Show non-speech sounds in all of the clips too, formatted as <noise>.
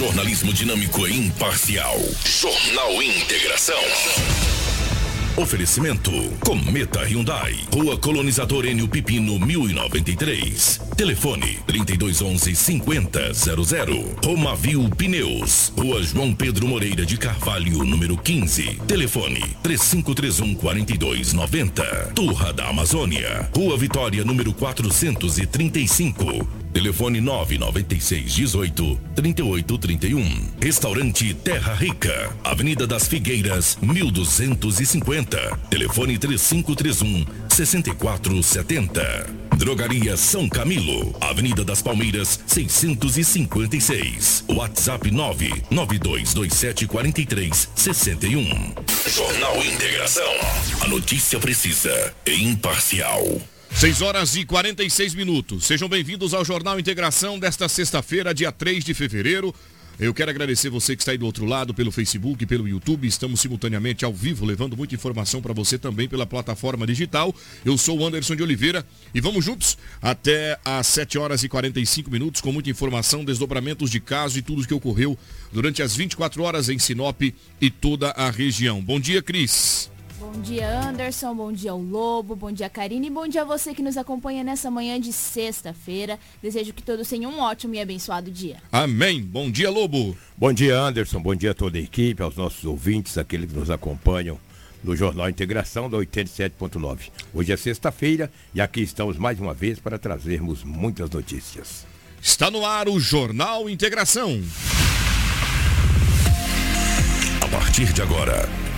Jornalismo dinâmico e imparcial. Jornal Integração. Oferecimento: Cometa Hyundai, Rua Colonizador Enio Pipino 1093. Telefone: 3211 5000. Romavil Pneus, Rua João Pedro Moreira de Carvalho, número 15. Telefone: 3531 4290. Turra da Amazônia, Rua Vitória, número 435. Telefone 996 18 38 31. Restaurante Terra Rica, Avenida das Figueiras, 1250. Telefone 3531 6470. Drogaria São Camilo, Avenida das Palmeiras, 656. WhatsApp 99227 43 61. Jornal Integração. A notícia precisa e imparcial. 6 horas e 46 minutos. Sejam bem-vindos ao Jornal Integração desta sexta-feira, dia 3 de fevereiro. Eu quero agradecer você que está aí do outro lado, pelo Facebook, pelo YouTube. Estamos simultaneamente ao vivo, levando muita informação para você também pela plataforma digital. Eu sou o Anderson de Oliveira e vamos juntos até às 7 horas e 45 minutos com muita informação, desdobramentos de caso e tudo o que ocorreu durante as 24 horas em Sinop e toda a região. Bom dia, Cris. Bom dia, Anderson. Bom dia ao Lobo. Bom dia, Karine. E bom dia a você que nos acompanha nessa manhã de sexta-feira. Desejo que todos tenham um ótimo e abençoado dia. Amém. Bom dia, Lobo. Bom dia, Anderson. Bom dia a toda a equipe, aos nossos ouvintes, aqueles que nos acompanham no Jornal Integração da 87.9. Hoje é sexta-feira e aqui estamos mais uma vez para trazermos muitas notícias. Está no ar o Jornal Integração. A partir de agora.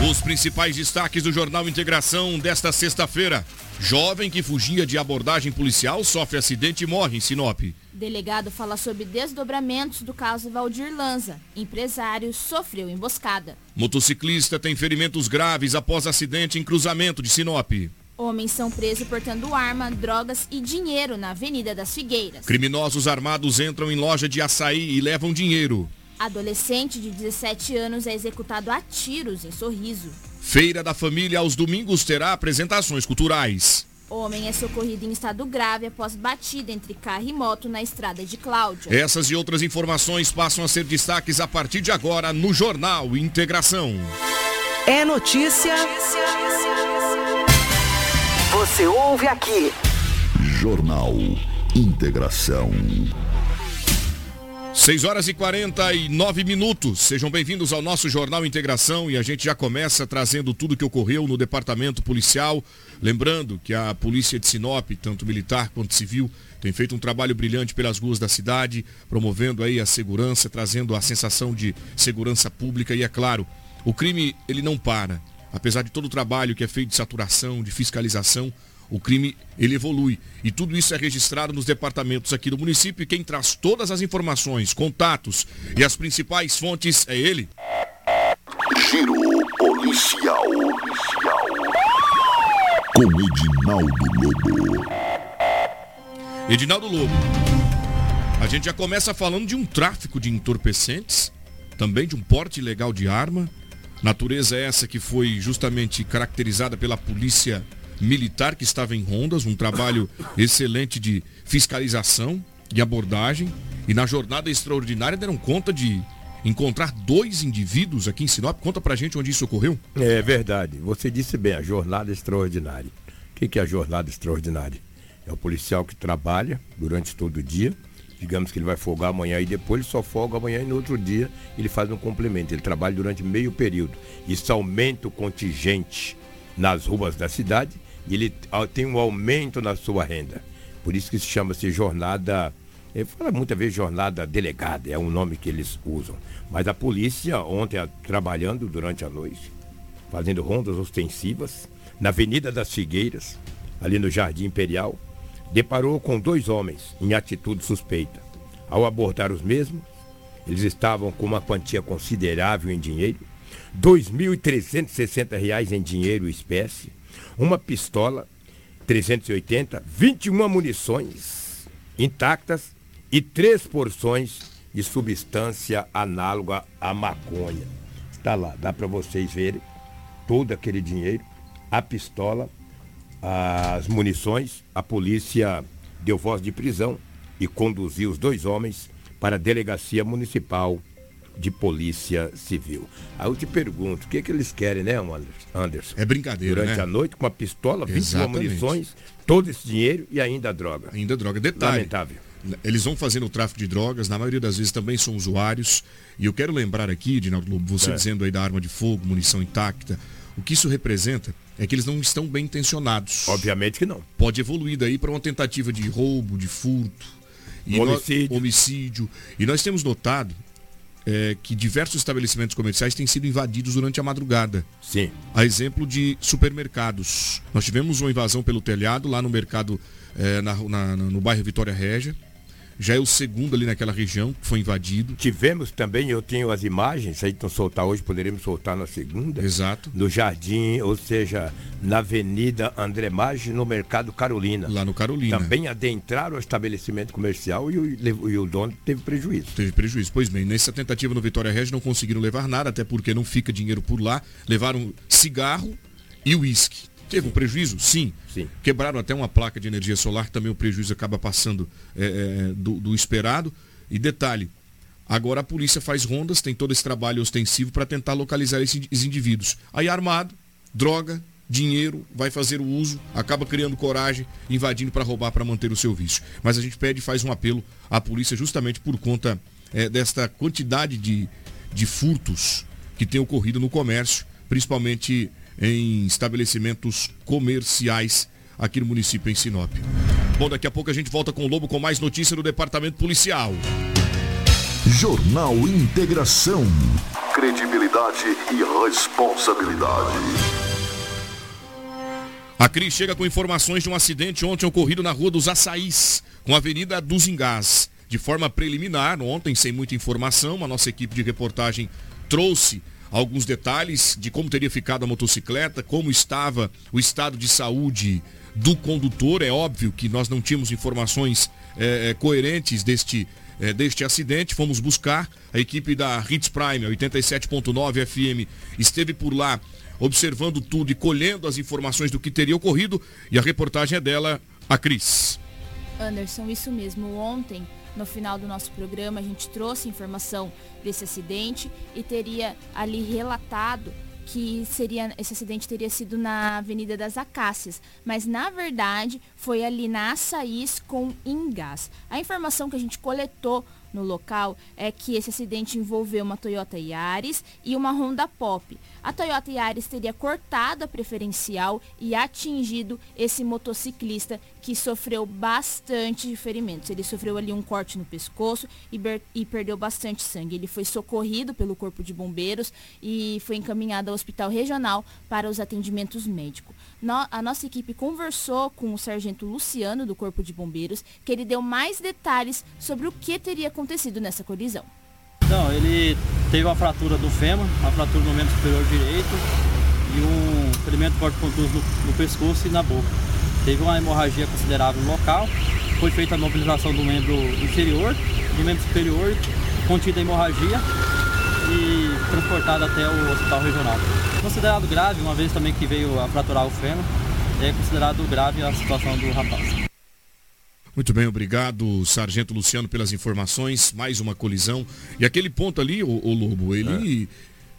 Os principais destaques do Jornal Integração desta sexta-feira. Jovem que fugia de abordagem policial sofre acidente e morre em Sinop. Delegado fala sobre desdobramentos do caso Valdir Lanza. Empresário sofreu emboscada. Motociclista tem ferimentos graves após acidente em cruzamento de Sinop. Homens são presos portando arma, drogas e dinheiro na Avenida das Figueiras. Criminosos armados entram em loja de açaí e levam dinheiro. Adolescente de 17 anos é executado a tiros em Sorriso. Feira da Família aos domingos terá apresentações culturais. Homem é socorrido em estado grave após batida entre carro e moto na estrada de Cláudia. Essas e outras informações passam a ser destaques a partir de agora no Jornal Integração. É notícia. Você ouve aqui. Jornal Integração. 6 horas e 49 minutos. Sejam bem-vindos ao nosso Jornal Integração e a gente já começa trazendo tudo o que ocorreu no departamento policial. Lembrando que a polícia de Sinop, tanto militar quanto civil, tem feito um trabalho brilhante pelas ruas da cidade, promovendo aí a segurança, trazendo a sensação de segurança pública e é claro, o crime ele não para. Apesar de todo o trabalho que é feito de saturação, de fiscalização, o crime ele evolui e tudo isso é registrado nos departamentos aqui do município e quem traz todas as informações, contatos e as principais fontes é ele. Giro policial. policial. Com Edinaldo Lobo. Edinaldo Lobo. A gente já começa falando de um tráfico de entorpecentes, também de um porte ilegal de arma. Natureza essa que foi justamente caracterizada pela polícia militar que estava em rondas, um trabalho <laughs> excelente de fiscalização e abordagem. E na jornada extraordinária deram conta de encontrar dois indivíduos aqui em Sinop. Conta pra gente onde isso ocorreu. É verdade. Você disse bem, a jornada extraordinária. O que é a jornada extraordinária? É o policial que trabalha durante todo o dia. Digamos que ele vai folgar amanhã e depois ele só folga amanhã e no outro dia ele faz um complemento. Ele trabalha durante meio período. Isso aumenta o contingente nas ruas da cidade e ele tem um aumento na sua renda. Por isso que se chama-se jornada, ele fala muitas vezes jornada delegada, é um nome que eles usam. Mas a polícia ontem trabalhando durante a noite, fazendo rondas ostensivas, na Avenida das Figueiras, ali no Jardim Imperial, deparou com dois homens em atitude suspeita. Ao abordar os mesmos, eles estavam com uma quantia considerável em dinheiro, R$ 2.360 em dinheiro espécie, uma pistola 380, 21 munições intactas e três porções de substância análoga à maconha. Está lá, dá para vocês verem todo aquele dinheiro, a pistola, as munições, a polícia deu voz de prisão e conduziu os dois homens para a delegacia municipal de polícia civil. Aí eu te pergunto, o que, é que eles querem, né, Anderson? É brincadeira, Durante né? a noite, com uma pistola, 21 Exatamente. munições, todo esse dinheiro e ainda droga. Ainda droga. Detalhe. Lamentável. Eles vão fazendo o tráfico de drogas, na maioria das vezes também são usuários. E eu quero lembrar aqui, Dinaldo Lobo, você É. dizendo aí da arma de fogo, munição intacta, o que isso representa é que eles não estão bem intencionados. Obviamente que não. Pode evoluir daí para uma tentativa de roubo, de furto, e Homicídio. homicídio. E nós temos notado é, que diversos estabelecimentos comerciais têm sido invadidos durante a madrugada. Sim. A exemplo de supermercados. Nós tivemos uma invasão pelo telhado lá no mercado, eh, na- na- no bairro Vitória Régia. Já é o segundo ali naquela região que foi invadido. Tivemos também, eu tenho as imagens, se a gente não soltar hoje, poderíamos soltar na segunda. Exato. No Jardim, ou seja, na Avenida André Maggi, no Mercado Carolina. Lá no Carolina. Também adentraram o estabelecimento comercial e o, e o dono teve prejuízo. Teve prejuízo. Pois bem, nessa tentativa no Vitória Régia não conseguiram levar nada, até porque não fica dinheiro por lá. Levaram cigarro e uísque. Teve um prejuízo? Sim. Sim. Quebraram até uma placa de energia solar, também o prejuízo acaba passando eh, eh, do, do esperado. E detalhe, agora a polícia faz rondas, tem todo esse trabalho ostensivo para tentar localizar esses indivíduos. Aí armado, droga, dinheiro, vai fazer o uso, acaba criando coragem, invadindo para roubar, para manter o seu vício. Mas a gente pede e faz um apelo à polícia justamente por conta eh, desta quantidade de, de furtos que tem ocorrido no comércio, principalmente em estabelecimentos comerciais aqui no município em Sinop. Bom, daqui a pouco a gente volta com o Lobo com mais notícia do departamento policial. Jornal Integração. Credibilidade e responsabilidade. A Cris chega com informações de um acidente ontem ocorrido na Rua dos Açaís, com a Avenida dos Engás. De forma preliminar, ontem, sem muita informação, a nossa equipe de reportagem trouxe alguns detalhes de como teria ficado a motocicleta, como estava o estado de saúde do condutor. É óbvio que nós não tínhamos informações eh, coerentes deste, eh, deste acidente. Fomos buscar. A equipe da Hits Prime, 87.9 FM, esteve por lá observando tudo e colhendo as informações do que teria ocorrido. E a reportagem é dela, a Cris. Anderson, isso mesmo. Ontem, no final do nosso programa, a gente trouxe informação desse acidente e teria ali relatado que seria esse acidente teria sido na Avenida das Acácias, mas na verdade foi ali na Açaís com Ingás. A informação que a gente coletou no local é que esse acidente envolveu uma Toyota Yaris e uma Honda Pop. A Toyota Yaris teria cortado a preferencial e atingido esse motociclista que sofreu bastante ferimentos. Ele sofreu ali um corte no pescoço e, e, perdeu bastante sangue. Ele foi socorrido pelo Corpo de Bombeiros e foi encaminhado ao Hospital Regional para os atendimentos médicos. No, a nossa equipe conversou com o Sargento Luciano do Corpo de Bombeiros, que ele deu mais detalhes sobre o que teria acontecido nessa colisão. Não, ele teve uma fratura do fêmur, uma fratura no membro superior direito e um ferimento corte contuso no, no pescoço e na boca. Teve uma hemorragia considerável no local, foi feita a mobilização do membro inferior e membro superior, contida a hemorragia e transportada até o hospital regional. Considerado grave, uma vez também que veio a fraturar o fêmur, é considerado grave a situação do rapaz. Muito bem, obrigado, Sargento Luciano, pelas informações. Mais uma colisão. E aquele ponto ali, o, o Lobo, ele.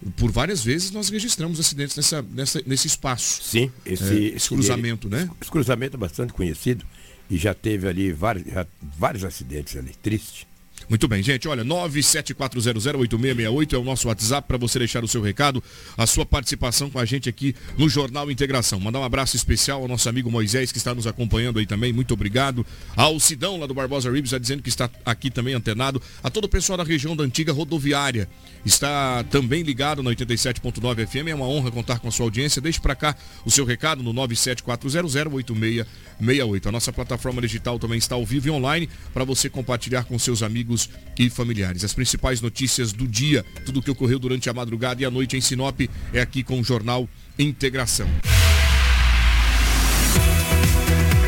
É. Por várias vezes nós registramos acidentes nessa, nessa, nesse espaço. Sim, esse, é, esse cruzamento, ele, né? Esse cruzamento é bastante conhecido e já teve ali vários, já, vários acidentes ali. Triste. Muito bem, gente. Olha, 974008668 é o nosso WhatsApp para você deixar o seu recado, a sua participação com a gente aqui no Jornal Integração. Mandar um abraço especial ao nosso amigo Moisés, que está nos acompanhando aí também. Muito obrigado. Ao Sidão, lá do Barbosa Ribs, já dizendo que está aqui também antenado. A todo o pessoal da região da antiga rodoviária. Está também ligado na 87.9 FM. É uma honra contar com a sua audiência. Deixe para cá o seu recado no 974008668. A nossa plataforma digital também está ao vivo e online para você compartilhar com seus amigos amigos e familiares. As principais notícias do dia, tudo o que ocorreu durante a madrugada e a noite em Sinop, é aqui com o Jornal Integração.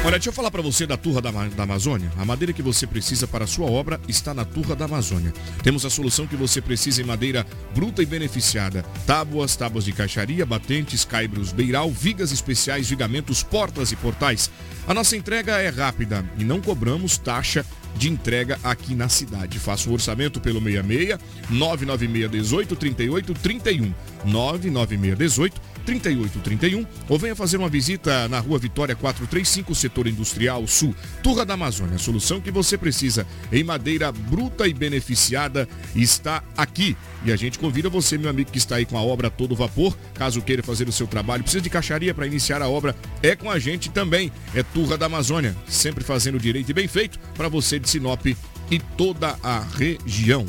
Olha, deixa eu falar para você da Turra da, da, Amazônia. A madeira que você precisa para a sua obra está na Turra da Amazônia. Temos a solução que você precisa em madeira bruta e beneficiada. Tábuas, tábuas de caixaria, batentes, caibros, beiral, vigas especiais, vigamentos, portas e portais. A nossa entrega é rápida e não cobramos taxa de entrega aqui na cidade. Faça o orçamento pelo 66 996 18 38 31 996 18 3831 ou venha fazer uma visita na rua Vitória 435, setor industrial sul, Turra da Amazônia. A solução que você precisa em madeira bruta e beneficiada está aqui. E a gente convida você, meu amigo, que está aí com a obra todo vapor, caso queira fazer o seu trabalho, precisa de caixaria para iniciar a obra, é com a gente também. É Turra da Amazônia, sempre fazendo direito e bem feito para você de Sinop e toda a região.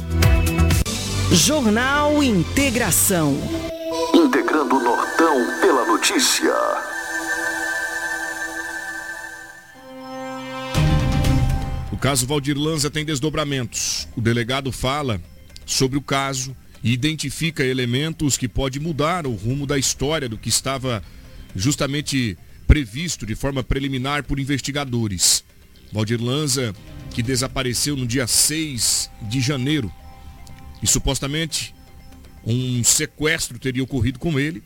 Jornal Integração. Integrando o Nortão pela notícia. O caso Valdir Lanza tem desdobramentos. O delegado fala sobre o caso e identifica elementos que pode mudar o rumo da história do que estava justamente previsto de forma preliminar por investigadores. Valdir Lanza, que desapareceu no dia 6 de janeiro e supostamente um sequestro teria ocorrido com ele.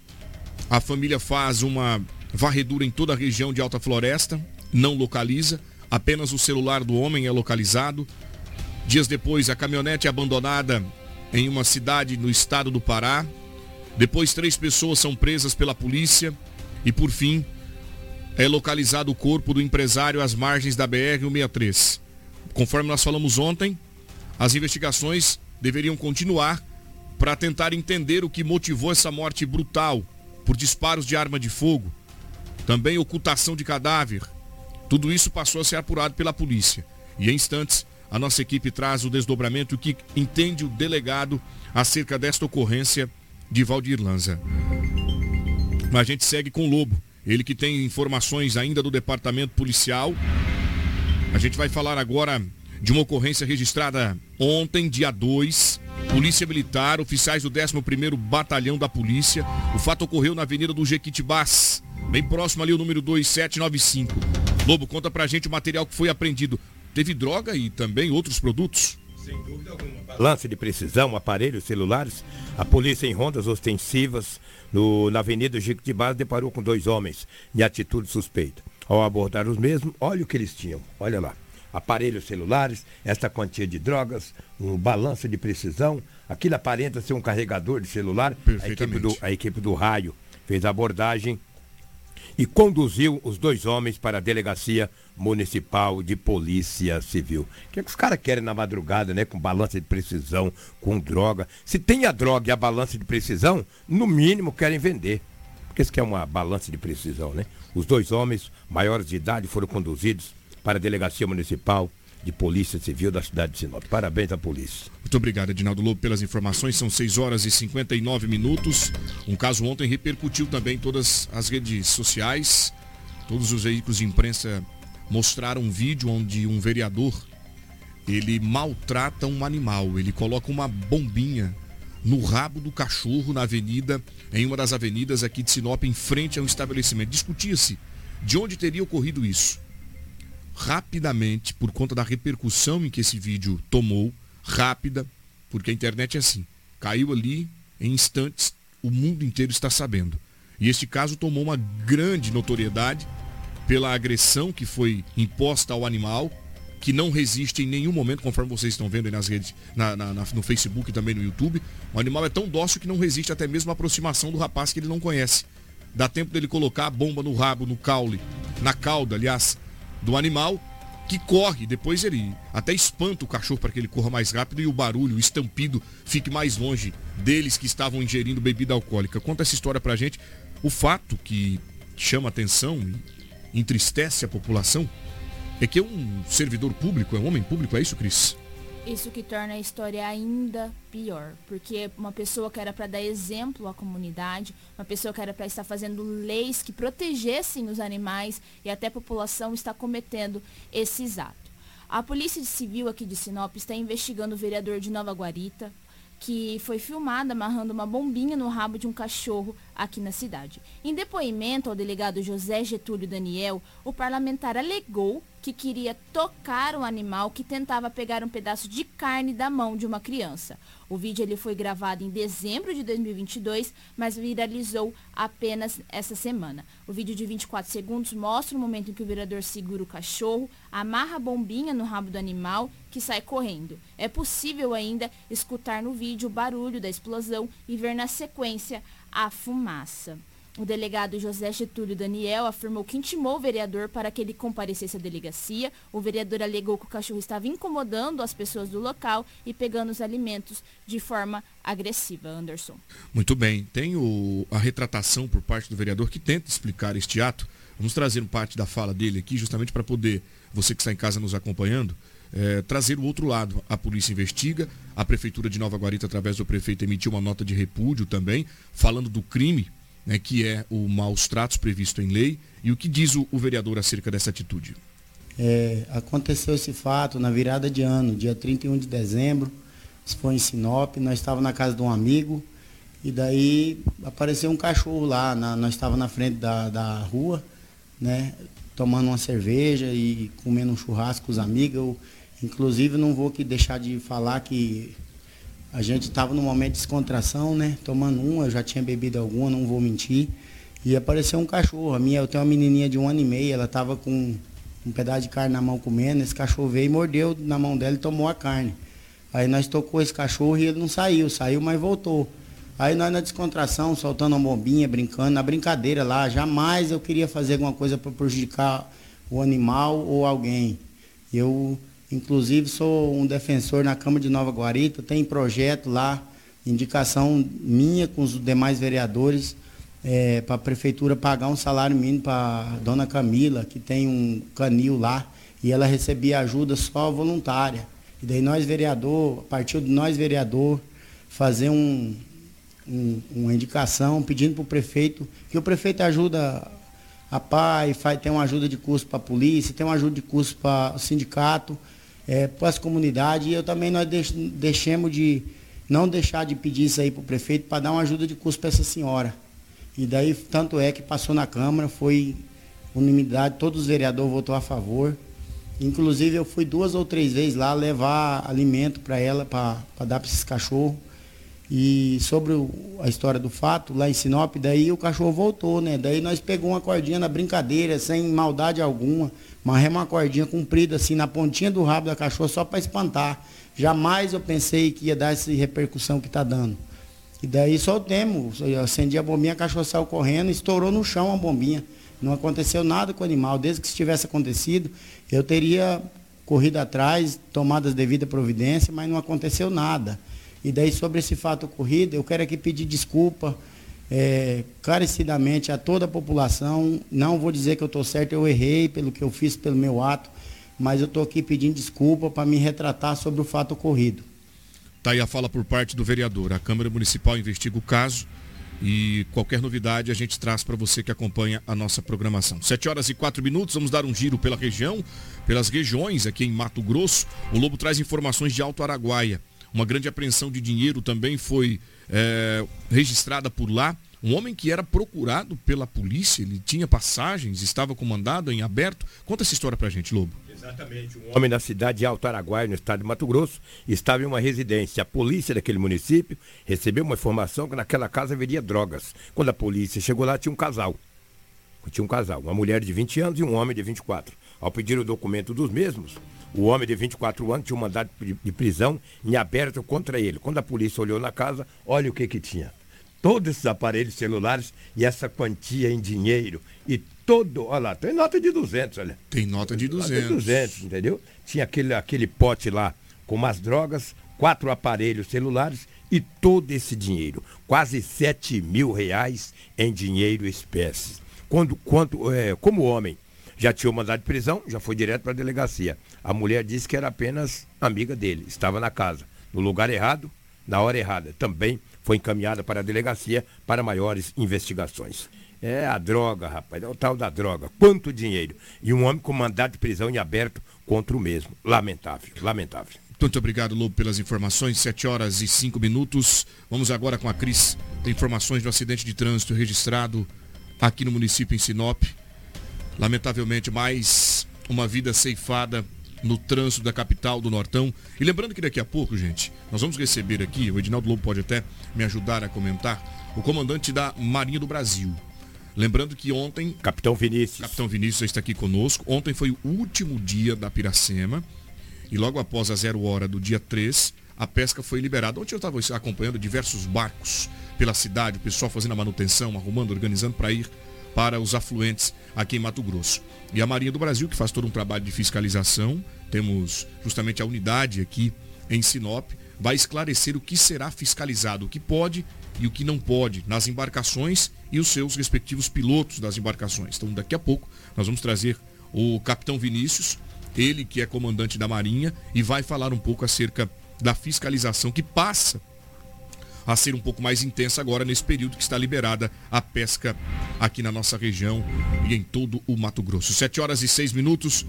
A família faz uma varredura em toda a região de Alta Floresta, não localiza, apenas o celular do homem é localizado. Dias depois, a caminhonete é abandonada em uma cidade no estado do Pará. Depois, três pessoas são presas pela polícia. E, por fim, é localizado o corpo do empresário às margens da BR-163. Conforme nós falamos ontem, as investigações deveriam continuar para tentar entender o que motivou essa morte brutal por disparos de arma de fogo, também ocultação de cadáver. Tudo isso passou a ser apurado pela polícia. E em instantes, a nossa equipe traz o desdobramento que entende o delegado acerca desta ocorrência de Valdir Lanza. A gente segue com o Lobo, ele que tem informações ainda do departamento policial. A gente vai falar agora de uma ocorrência registrada ontem, dia 2, Polícia Militar, oficiais do 11º Batalhão da Polícia. O fato ocorreu na Avenida do Jequitibás, bem próximo ali o número 2795. Lobo, conta pra gente o material que foi apreendido. Teve droga e também outros produtos? Sem dúvida alguma. Lance de precisão, aparelhos celulares. A polícia em rondas ostensivas no, na Avenida Jequitibás deparou com dois homens em atitude suspeita. Ao abordar os mesmos, olha o que eles tinham. Olha lá aparelhos celulares, esta quantia de drogas, um balanço de precisão. Aquilo aparenta ser um carregador de celular. A equipe, do, a equipe do raio fez a abordagem e conduziu os dois homens para a delegacia municipal de polícia civil. O que, é que os caras querem na madrugada, né? Com balança de precisão, com droga. Se tem a droga e a balança de precisão, no mínimo querem vender. Porque isso que é uma balança de precisão, né? Os dois homens maiores de idade foram conduzidos para a Delegacia Municipal de Polícia Civil da cidade de Sinop. Parabéns à polícia. Muito obrigado, Edinaldo Lobo, pelas informações. São 6 horas e 59 minutos. Um caso ontem repercutiu também em todas as redes sociais. Todos os veículos de imprensa mostraram um vídeo onde um vereador ele maltrata um animal. Ele coloca uma bombinha no rabo do cachorro na avenida, em uma das avenidas aqui de Sinop, em frente a um estabelecimento. Discutia-se de onde teria ocorrido isso rapidamente, por conta da repercussão em que esse vídeo tomou, rápida, porque a internet é assim, caiu ali em instantes, o mundo inteiro está sabendo. E este caso tomou uma grande notoriedade pela agressão que foi imposta ao animal, que não resiste em nenhum momento, conforme vocês estão vendo aí nas redes, na, na, no Facebook e também no YouTube. O animal é tão dócil que não resiste até mesmo à aproximação do rapaz que ele não conhece. Dá tempo dele colocar a bomba no rabo, no caule, na cauda, aliás, do animal que corre, depois ele até espanta o cachorro para que ele corra mais rápido e o barulho, o estampido fique mais longe deles que estavam ingerindo bebida alcoólica. Conta essa história pra gente. O fato que chama atenção e entristece a população é que é um servidor público, é um homem público, é isso, Cris? Isso que torna a história ainda pior, porque uma pessoa que era para dar exemplo à comunidade, uma pessoa que era para estar fazendo leis que protegessem os animais e até a população está cometendo esses atos. A Polícia Civil aqui de Sinop está investigando o vereador de Nova Guarita, que foi filmado amarrando uma bombinha no rabo de um cachorro aqui na cidade. Em depoimento ao delegado José Getúlio Daniel, o parlamentar alegou que queria tocar o animal que tentava pegar um pedaço de carne da mão de uma criança. O vídeo ele foi gravado em dezembro de 2022, mas viralizou apenas essa semana. O vídeo de 24 segundos mostra o momento em que o vereador segura o cachorro, amarra a bombinha no rabo do animal que sai correndo. É possível ainda escutar no vídeo o barulho da explosão e ver na sequência a fumaça. O delegado José Getúlio Daniel afirmou que intimou o vereador para que ele comparecesse à delegacia. O vereador alegou que o cachorro estava incomodando as pessoas do local e pegando os alimentos de forma agressiva. Anderson. Muito bem. Tem o, a retratação por parte do vereador que tenta explicar este ato. Vamos trazer parte da fala dele aqui, justamente para poder, você que está em casa nos acompanhando, é, trazer o outro lado. A polícia investiga, a Prefeitura de Nova Guarita, através do prefeito, emitiu uma nota de repúdio também, falando do crime né, que é o maus tratos previsto em lei. E o que diz o, o vereador acerca dessa atitude? É, aconteceu esse fato na virada de ano, dia 31 de dezembro. Isso foi em Sinop, nós estávamos na casa de um amigo e daí apareceu um cachorro lá, na, nós estávamos na frente da, da rua, né, tomando uma cerveja e comendo um churrasco com os amigos. Eu, inclusive não vou aqui deixar de falar que a gente estava num momento de descontração, né? Tomando uma, eu já tinha bebido alguma, não vou mentir. E apareceu um cachorro. A minha, eu tenho uma menininha de um ano e meio, ela estava com um pedaço de carne na mão comendo, esse cachorro veio e mordeu na mão dela e tomou a carne. Aí nós tocou esse cachorro e ele não saiu, saiu, mas voltou. Aí nós na descontração, soltando uma bombinha, brincando, na brincadeira lá, jamais eu queria fazer alguma coisa para prejudicar o animal ou alguém. Eu Inclusive sou um defensor na Câmara de Nova Guarita, tem projeto lá, indicação minha com os demais vereadores, é, para a prefeitura pagar um salário mínimo para a dona Camila, que tem um canil lá, e ela recebia ajuda só voluntária. E daí nós vereador, a partir de nós vereador, fazer um, um, uma indicação pedindo para o prefeito, que o prefeito ajuda a PAI, faz, tem uma ajuda de custo para a polícia, tem uma ajuda de custo para o sindicato, é, para as comunidades. E eu também nós deixemos de não deixar de pedir isso aí para o prefeito para dar uma ajuda de custo para essa senhora. E daí, tanto é que passou na Câmara, foi unanimidade, todos os vereadores votou a favor. Inclusive eu fui duas ou três vezes lá levar alimento para ela, para dar para esses cachorros. E sobre o, a história do fato, lá em Sinop, daí o cachorro voltou, né? Daí nós pegamos uma cordinha na brincadeira, sem maldade alguma. Marremos uma cordinha comprida assim na pontinha do rabo da cachorra só para espantar. Jamais eu pensei que ia dar essa repercussão que está dando. E daí soltemos, eu acendi a bombinha, a cachorra saiu correndo, estourou no chão a bombinha. Não aconteceu nada com o animal. Desde que isso tivesse acontecido, eu teria corrido atrás, tomado as devidas providências, mas não aconteceu nada. E daí sobre esse fato ocorrido, eu quero aqui pedir desculpa é, carecidamente a toda a população. Não vou dizer que eu estou certo, eu errei pelo que eu fiz, pelo meu ato, mas eu estou aqui pedindo desculpa para me retratar sobre o fato ocorrido. Está aí a fala por parte do vereador. A Câmara Municipal investiga o caso e qualquer novidade a gente traz para você que acompanha a nossa programação. Sete horas e quatro minutos, vamos dar um giro pela região, pelas regiões aqui em Mato Grosso. O Lobo traz informações de Alto Araguaia. Uma grande apreensão de dinheiro também foi é, registrada por lá. Um homem que era procurado pela polícia, ele tinha passagens, estava comandado em aberto. Conta essa história pra gente, Lobo. Exatamente. Um homem da cidade de Alto Araguaia, no estado de Mato Grosso, estava em uma residência. A polícia daquele município recebeu uma informação que naquela casa haveria drogas. Quando a polícia chegou lá, tinha um casal. Tinha um casal, uma mulher de 20 anos e um homem de 24. Ao pedir o documento dos mesmos, o homem de 24 anos tinha um mandado de prisão em aberto contra ele. Quando a polícia olhou na casa, olha o que que tinha. Todos esses aparelhos celulares e essa quantia em dinheiro e todo, olha lá, tem nota de 200, olha. Tem nota de 200. Nota de 200, entendeu? Tinha aquele, aquele pote lá com umas drogas, quatro aparelhos celulares e todo esse dinheiro, quase 7 mil reais em dinheiro espécie. Quando, quando, é, como homem já tinha o mandado de prisão, já foi direto para a delegacia. A mulher disse que era apenas amiga dele, estava na casa, no lugar errado, na hora errada. Também foi encaminhada para a delegacia para maiores investigações. É a droga, rapaz, é o tal da droga. Quanto dinheiro? E um homem com mandado de prisão em aberto contra o mesmo. Lamentável, lamentável. Muito obrigado, Lobo, pelas informações. 7 horas e 5 minutos. Vamos agora com a Cris. Tem informações do acidente de trânsito registrado aqui no município em Sinop. Lamentavelmente, mais uma vida ceifada no trânsito da capital do Nortão. E lembrando que daqui a pouco, gente, nós vamos receber aqui, o Edinaldo Lobo pode até me ajudar a comentar, o comandante da Marinha do Brasil. Lembrando que ontem. Capitão Vinícius. Capitão Vinícius está aqui conosco. Ontem foi o último dia da Piracema. E logo após a zero hora do dia 3, a pesca foi liberada. Ontem eu estava acompanhando diversos barcos pela cidade, o pessoal fazendo a manutenção, arrumando, organizando para ir para os afluentes aqui em Mato Grosso. E a Marinha do Brasil, que faz todo um trabalho de fiscalização, temos justamente a unidade aqui em Sinop, vai esclarecer o que será fiscalizado, o que pode e o que não pode nas embarcações e os seus respectivos pilotos das embarcações. Então, daqui a pouco, nós vamos trazer o capitão Vinícius, ele que é comandante da Marinha, e vai falar um pouco acerca da fiscalização que passa a ser um pouco mais intensa agora nesse período que está liberada a pesca aqui na nossa região e em todo o Mato Grosso. 7 horas e 6 minutos.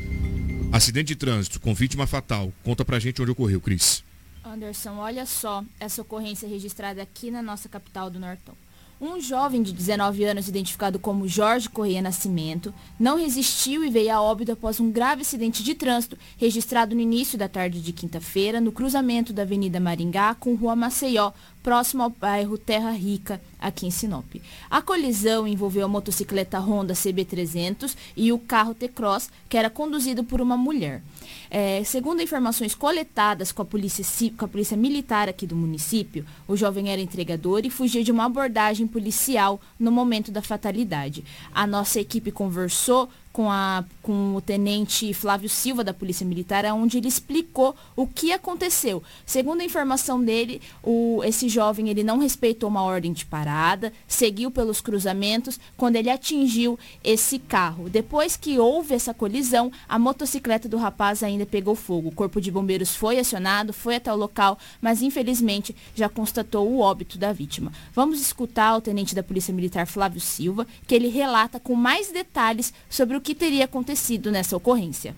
Acidente de trânsito com vítima fatal. Conta pra gente onde ocorreu, Cris. Anderson, olha só essa ocorrência registrada aqui na nossa capital do Nortão. Um jovem de 19 anos, identificado como Jorge Correia Nascimento, não resistiu e veio a óbito após um grave acidente de trânsito registrado no início da tarde de quinta-feira, no cruzamento da Avenida Maringá com Rua Maceió, próximo ao bairro Terra Rica, aqui em Sinop. A colisão envolveu a motocicleta Honda CB300 e o carro T-Cross, que era conduzido por uma mulher. É, segundo informações coletadas com a, polícia, com a polícia militar aqui do município, o jovem era entregador e fugia de uma abordagem policial no momento da fatalidade. A nossa equipe conversou com, a, com o tenente Flávio Silva da Polícia Militar, onde ele explicou o que aconteceu. Segundo a informação dele, o, esse jovem ele não respeitou uma ordem de parada, seguiu pelos cruzamentos quando ele atingiu esse carro. Depois que houve essa colisão, a motocicleta do rapaz ainda pegou fogo. O corpo de bombeiros foi acionado, foi até o local, mas infelizmente já constatou o óbito da vítima. Vamos escutar o tenente da Polícia Militar Flávio Silva, que ele relata com mais detalhes sobre o que teria acontecido nessa ocorrência.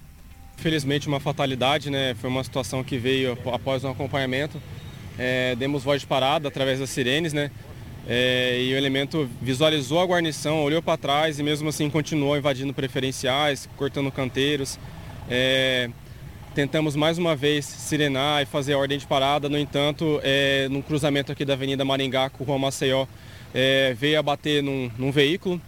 Infelizmente uma fatalidade, né? Foi uma situação que veio após um acompanhamento. É, demos voz de parada através das sirenes, né? É, e o elemento visualizou a guarnição, olhou para trás e mesmo assim continuou invadindo preferenciais, cortando canteiros. É, tentamos mais uma vez sirenar e fazer ordem de parada, no entanto, é, no cruzamento aqui da Avenida Maringá com Rua Maceió, é, veio a bater num, num veículo.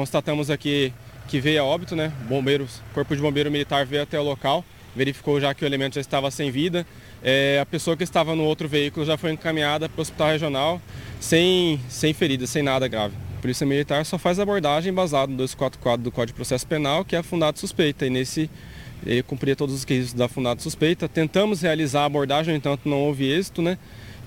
Constatamos aqui que veio a óbito, né? Bombeiros, Corpo de Bombeiro Militar veio até o local, verificou já que o elemento já estava sem vida. É, a pessoa que estava no outro veículo já foi encaminhada para o hospital regional sem, sem feridas, sem nada grave. A Polícia Militar só faz abordagem baseada no 244 do Código de Processo Penal, que é a fundada suspeita. E nesse cumpria todos os requisitos da fundada suspeita. Tentamos realizar a abordagem, no entanto não houve êxito, né?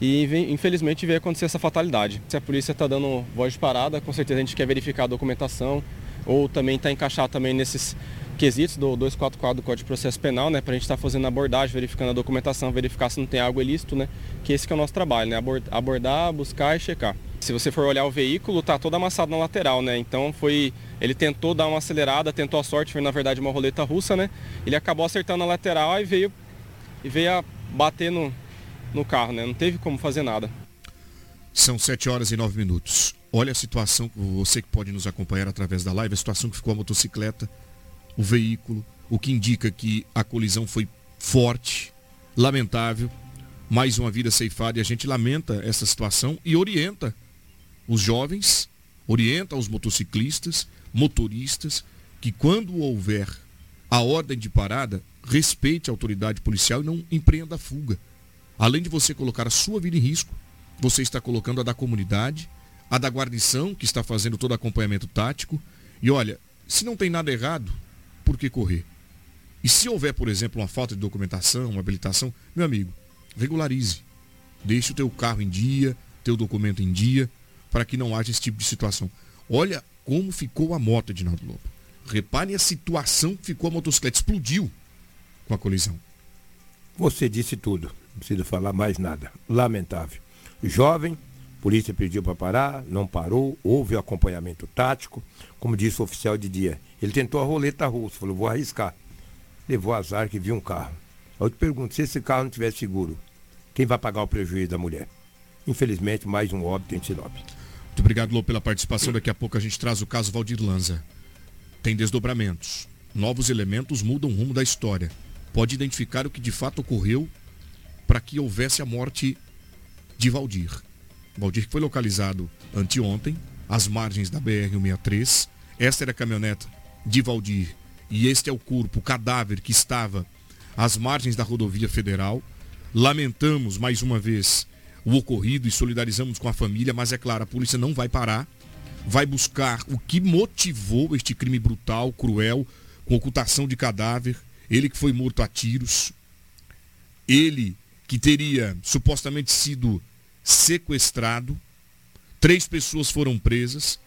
E infelizmente veio acontecer essa fatalidade. Se a polícia está dando voz de parada, com certeza a gente quer verificar a documentação ou também está encaixado também nesses quesitos do 244 do Código de Processo Penal, né, para a gente estar tá fazendo abordagem, verificando a documentação, verificar se não tem algo ilícito, né, que esse que é o nosso trabalho, né, abordar, buscar e checar. Se você for olhar o veículo, tá todo amassado na lateral, né, então foi, ele tentou dar uma acelerada, tentou a sorte, foi na verdade uma roleta russa, né, ele acabou acertando a lateral e veio, e veio a bater no, no carro, né? Não teve como fazer nada. São 7 horas e 9 minutos. Olha a situação, você que pode nos acompanhar através da live, a situação que ficou a motocicleta, o veículo, o que indica que a colisão foi forte, lamentável, mais uma vida ceifada e a gente lamenta essa situação e orienta os jovens, orienta os motociclistas, motoristas, que quando houver a ordem de parada, respeite a autoridade policial e não empreenda fuga. Além de você colocar a sua vida em risco, você está colocando a da comunidade, a da guarnição, que está fazendo todo acompanhamento tático. E olha, se não tem nada errado, por que correr? E se houver, por exemplo, uma falta de documentação, uma habilitação, meu amigo, regularize. Deixe o teu carro em dia, teu documento em dia, para que não haja esse tipo de situação. Olha como ficou a moto de Naldo Lobo. Repare a situação que ficou a motocicleta. Explodiu com a colisão. Você disse tudo. Não preciso falar mais nada. Lamentável. Jovem, polícia pediu para parar, não parou, houve acompanhamento tático. Como disse o oficial de dia, ele tentou a roleta russa, falou, vou arriscar. Levou azar que viu um carro. Eu te pergunto, se esse carro não tivesse seguro, quem vai pagar o prejuízo da mulher? Infelizmente, mais um óbito em Sinop. Muito obrigado, Lô, pela participação. Daqui a pouco a gente traz o caso Valdir Lanza. Tem desdobramentos. Novos elementos mudam o rumo da história. Pode identificar o que de fato ocorreu para que houvesse a morte de Valdir. Valdir que foi localizado anteontem, às margens da BR-163. Esta era a caminhoneta de Valdir. E este é o corpo, o cadáver que estava às margens da rodovia federal. Lamentamos mais uma vez o ocorrido e solidarizamos com a família, mas é claro, a polícia não vai parar. Vai buscar o que motivou este crime brutal, cruel, com ocultação de cadáver. Ele que foi morto a tiros. Ele que teria supostamente sido sequestrado. Três pessoas foram presas.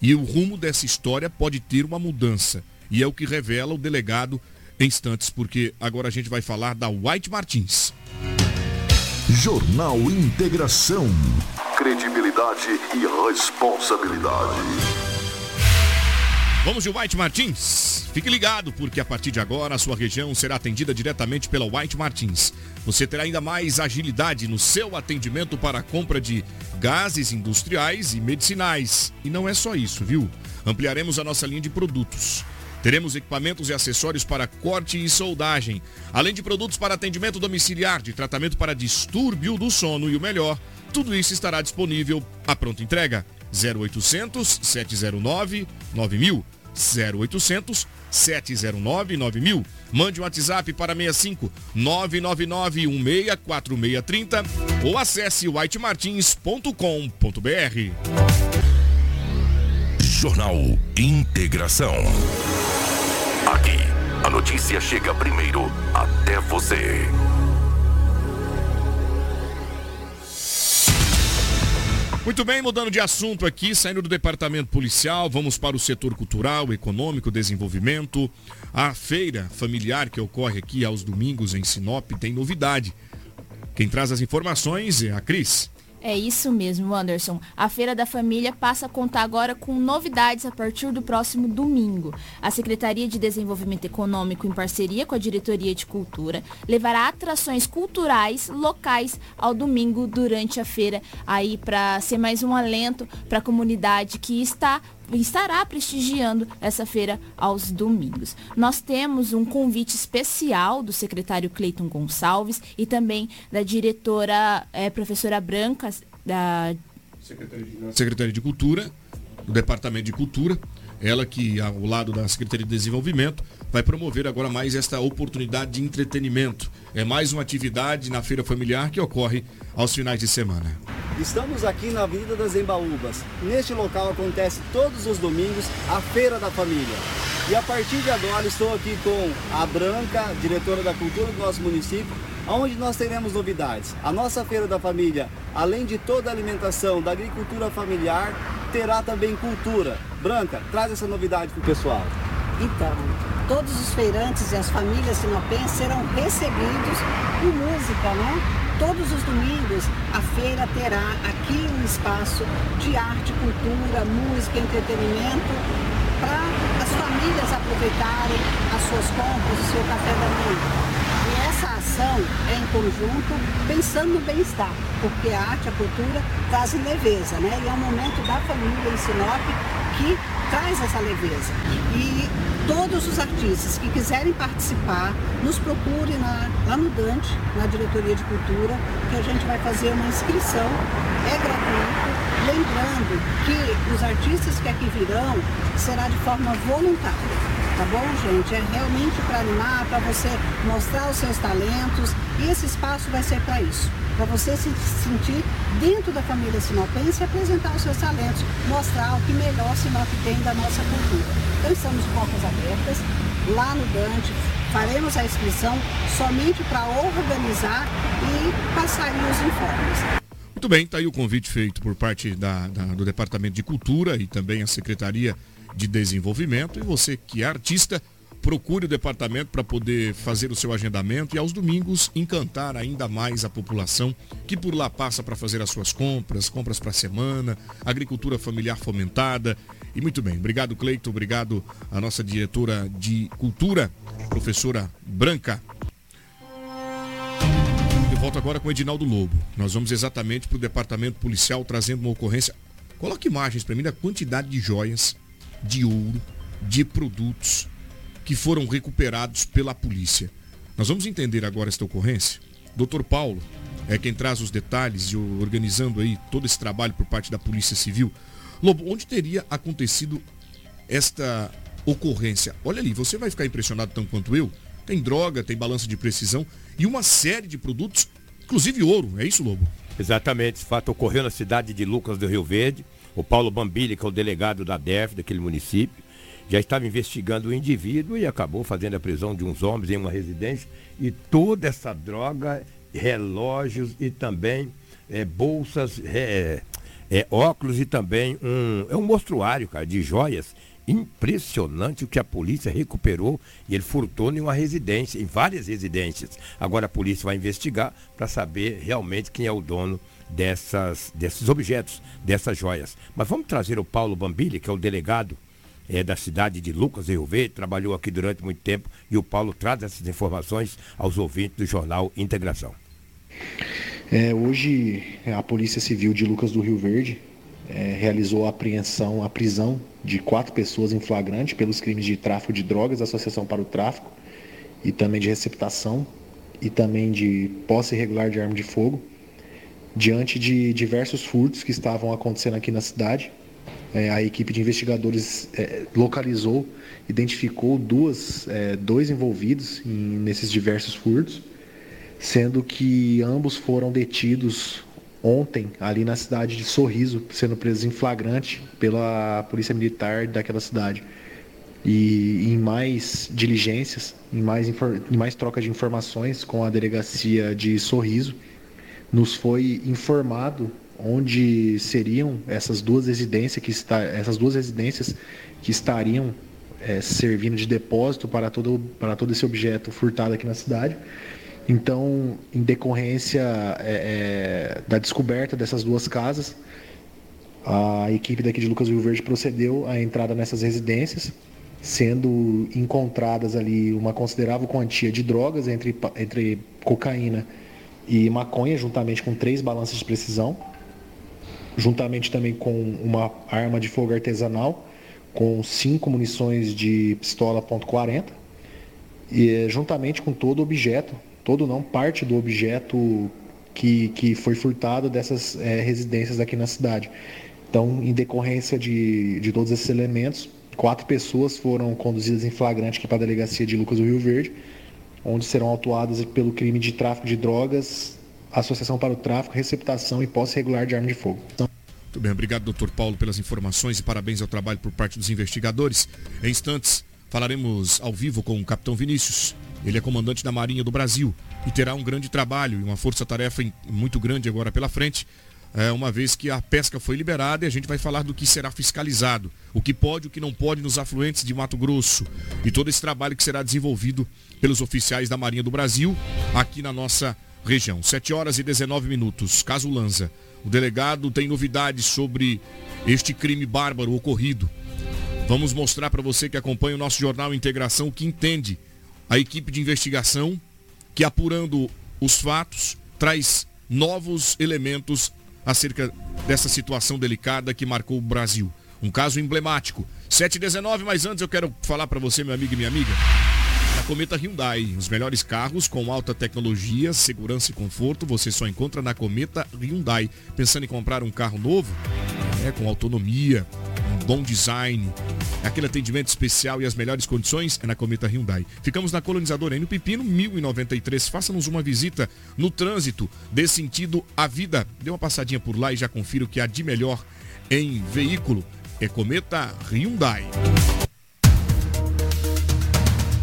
E o rumo dessa história pode ter uma mudança. E é o que revela o delegado em instantes, porque agora a gente vai falar da White Martins. Jornal Integração. Credibilidade e responsabilidade. Vamos de White Martins. Fique ligado, porque a partir de agora a sua região será atendida diretamente pela White Martins. Você terá ainda mais agilidade no seu atendimento para a compra de gases industriais e medicinais. E não é só isso, viu? Ampliaremos a nossa linha de produtos. Teremos equipamentos e acessórios para corte e soldagem, além de produtos para atendimento domiciliar, de tratamento para distúrbio do sono e o melhor, tudo isso estará disponível à pronta entrega. 0800 709 9000 0800 709 9000. Mande um WhatsApp para 65 999 164630 ou acesse whitemartins.com.br. Jornal Integração. Aqui, a notícia chega primeiro até você. Muito bem, mudando de assunto aqui, saindo do departamento policial, vamos para o setor cultural, econômico, desenvolvimento. A feira familiar que ocorre aqui aos domingos em Sinop tem novidade. Quem traz as informações é a Cris. É isso mesmo, Anderson. A Feira da Família passa a contar agora com novidades a partir do próximo domingo. A Secretaria de Desenvolvimento Econômico, em parceria com a Diretoria de Cultura, levará atrações culturais locais ao domingo durante a feira, aí para ser mais um alento para a comunidade que está estará prestigiando essa feira aos domingos. Nós temos um convite especial do secretário Cleiton Gonçalves e também da diretora é, professora Branca da Secretaria de Cultura, do Departamento de Cultura, ela que ao lado da Secretaria de Desenvolvimento vai promover agora mais esta oportunidade de entretenimento. É mais uma atividade na feira familiar que ocorre aos finais de semana. Estamos aqui na Avenida das Embaúbas. Neste local acontece todos os domingos a Feira da Família. E a partir de agora estou aqui com a Branca, diretora da Cultura do nosso município, onde nós teremos novidades. A nossa Feira da Família, além de toda a alimentação da agricultura familiar, terá também cultura. Branca, traz essa novidade para o pessoal. Então, todos os feirantes e as famílias sinopenses serão recebidos com música, né? Todos os domingos a feira terá aqui um espaço de arte, cultura, música, entretenimento para as famílias aproveitarem as suas compras, o seu café da manhã. E essa ação é em conjunto, pensando no bem-estar, porque a arte, a cultura trazem leveza, né? E é um momento da família em Sinop que traz essa leveza. E todos os artistas que quiserem participar, nos procure na, lá no Dante, na Diretoria de Cultura, que a gente vai fazer uma inscrição, é gratuito. Lembrando que os artistas que aqui virão será de forma voluntária. Tá bom, gente? É realmente para animar, para você mostrar os seus talentos e esse espaço vai ser para isso para você se sentir dentro da família sinopense e apresentar os seus talentos, mostrar o que melhor Sinop tem da nossa cultura. Então estamos de portas abertas, lá no Dante, faremos a inscrição somente para organizar e passar os informes. Muito bem, está aí o convite feito por parte da, da, do Departamento de Cultura e também a Secretaria de Desenvolvimento. E você que é artista, procure o departamento para poder fazer o seu agendamento e aos domingos encantar ainda mais a população que por lá passa para fazer as suas compras, compras para a semana, agricultura familiar fomentada. E muito bem, obrigado Cleito, obrigado a nossa diretora de cultura, professora Branca. De volta agora com Edinaldo Lobo. Nós vamos exatamente para o departamento policial trazendo uma ocorrência. Coloque imagens para mim da quantidade de joias, de ouro, de produtos que foram recuperados pela polícia. Nós vamos entender agora esta ocorrência. Doutor Paulo é quem traz os detalhes e organizando aí todo esse trabalho por parte da Polícia Civil. Lobo, onde teria acontecido esta ocorrência? Olha ali, você vai ficar impressionado tanto quanto eu. Tem droga, tem balança de precisão e uma série de produtos, inclusive ouro. É isso, Lobo? Exatamente. Esse fato ocorreu na cidade de Lucas do Rio Verde. O Paulo Bambili, que é o delegado da DEF daquele município, já estava investigando o indivíduo e acabou fazendo a prisão de uns homens em uma residência. E toda essa droga, relógios e também é, bolsas, é, é, óculos e também um, é um mostruário, cara, de joias. Impressionante o que a polícia recuperou e ele furtou em uma residência, em várias residências. Agora a polícia vai investigar para saber realmente quem é o dono dessas, desses objetos, dessas joias. Mas vamos trazer o Paulo Bambili, que é o delegado é, da cidade de Lucas Rio Verde, trabalhou aqui durante muito tempo e o Paulo traz essas informações aos ouvintes do jornal Integração. É, hoje a Polícia Civil de Lucas do Rio Verde é, realizou a apreensão, a prisão de quatro pessoas em flagrante pelos crimes de tráfico de drogas, associação para o tráfico e também de receptação e também de posse irregular de arma de fogo, diante de diversos furtos que estavam acontecendo aqui na cidade é, a equipe de investigadores é, localizou, identificou duas, é, dois envolvidos em, nesses diversos furtos, sendo que ambos foram detidos ontem ali na cidade de Sorriso, sendo presos em flagrante pela polícia militar daquela cidade. E em mais diligências, em mais, em mais troca de informações com a delegacia de Sorriso, nos foi informado onde seriam essas duas residências que está, essas duas residências que estariam é, servindo de depósito para todo, para todo esse objeto furtado aqui na cidade. Então, em decorrência é, é, da descoberta dessas duas casas, a equipe daqui de Lucas Rio Verde procedeu à entrada nessas residências, sendo encontradas ali uma considerável quantia de drogas entre, entre cocaína e maconha, juntamente com três balanças de precisão juntamente também com uma arma de fogo artesanal, com cinco munições de pistola .40 e eh, juntamente com todo objeto, todo não, parte do objeto que, que foi furtado dessas é, residências aqui na cidade. Então, em decorrência de, de todos esses elementos, quatro pessoas foram conduzidas em flagrante aqui para a delegacia de Lucas do Rio Verde, onde serão autuadas pelo crime de tráfico de drogas, Associação para o Tráfico, Receptação e Posse Regular de Arma de Fogo. Muito bem, obrigado, doutor Paulo, pelas informações e parabéns ao trabalho por parte dos investigadores. Em instantes, falaremos ao vivo com o capitão Vinícius. Ele é comandante da Marinha do Brasil e terá um grande trabalho e uma força-tarefa muito grande agora pela frente, é, uma vez que a pesca foi liberada e a gente vai falar do que será fiscalizado, o que pode e o que não pode nos afluentes de Mato Grosso e todo esse trabalho que será desenvolvido pelos oficiais da Marinha do Brasil aqui na nossa região. 7 horas e 19 minutos. Caso Lanza. O delegado tem novidades sobre este crime bárbaro ocorrido. Vamos mostrar para você que acompanha o nosso jornal Integração o que entende a equipe de investigação que apurando os fatos traz novos elementos acerca dessa situação delicada que marcou o Brasil. Um caso emblemático. 719, mas antes eu quero falar para você, meu amigo e minha amiga, Cometa Hyundai, os melhores carros com alta tecnologia, segurança e conforto, você só encontra na Cometa Hyundai. Pensando em comprar um carro novo? É, com autonomia, um bom design, aquele atendimento especial e as melhores condições é na Cometa Hyundai. Ficamos na colonizadora no Pepino 1093. Faça-nos uma visita no trânsito, dê sentido à vida. Dê uma passadinha por lá e já confira o que há de melhor em veículo. É Cometa Hyundai.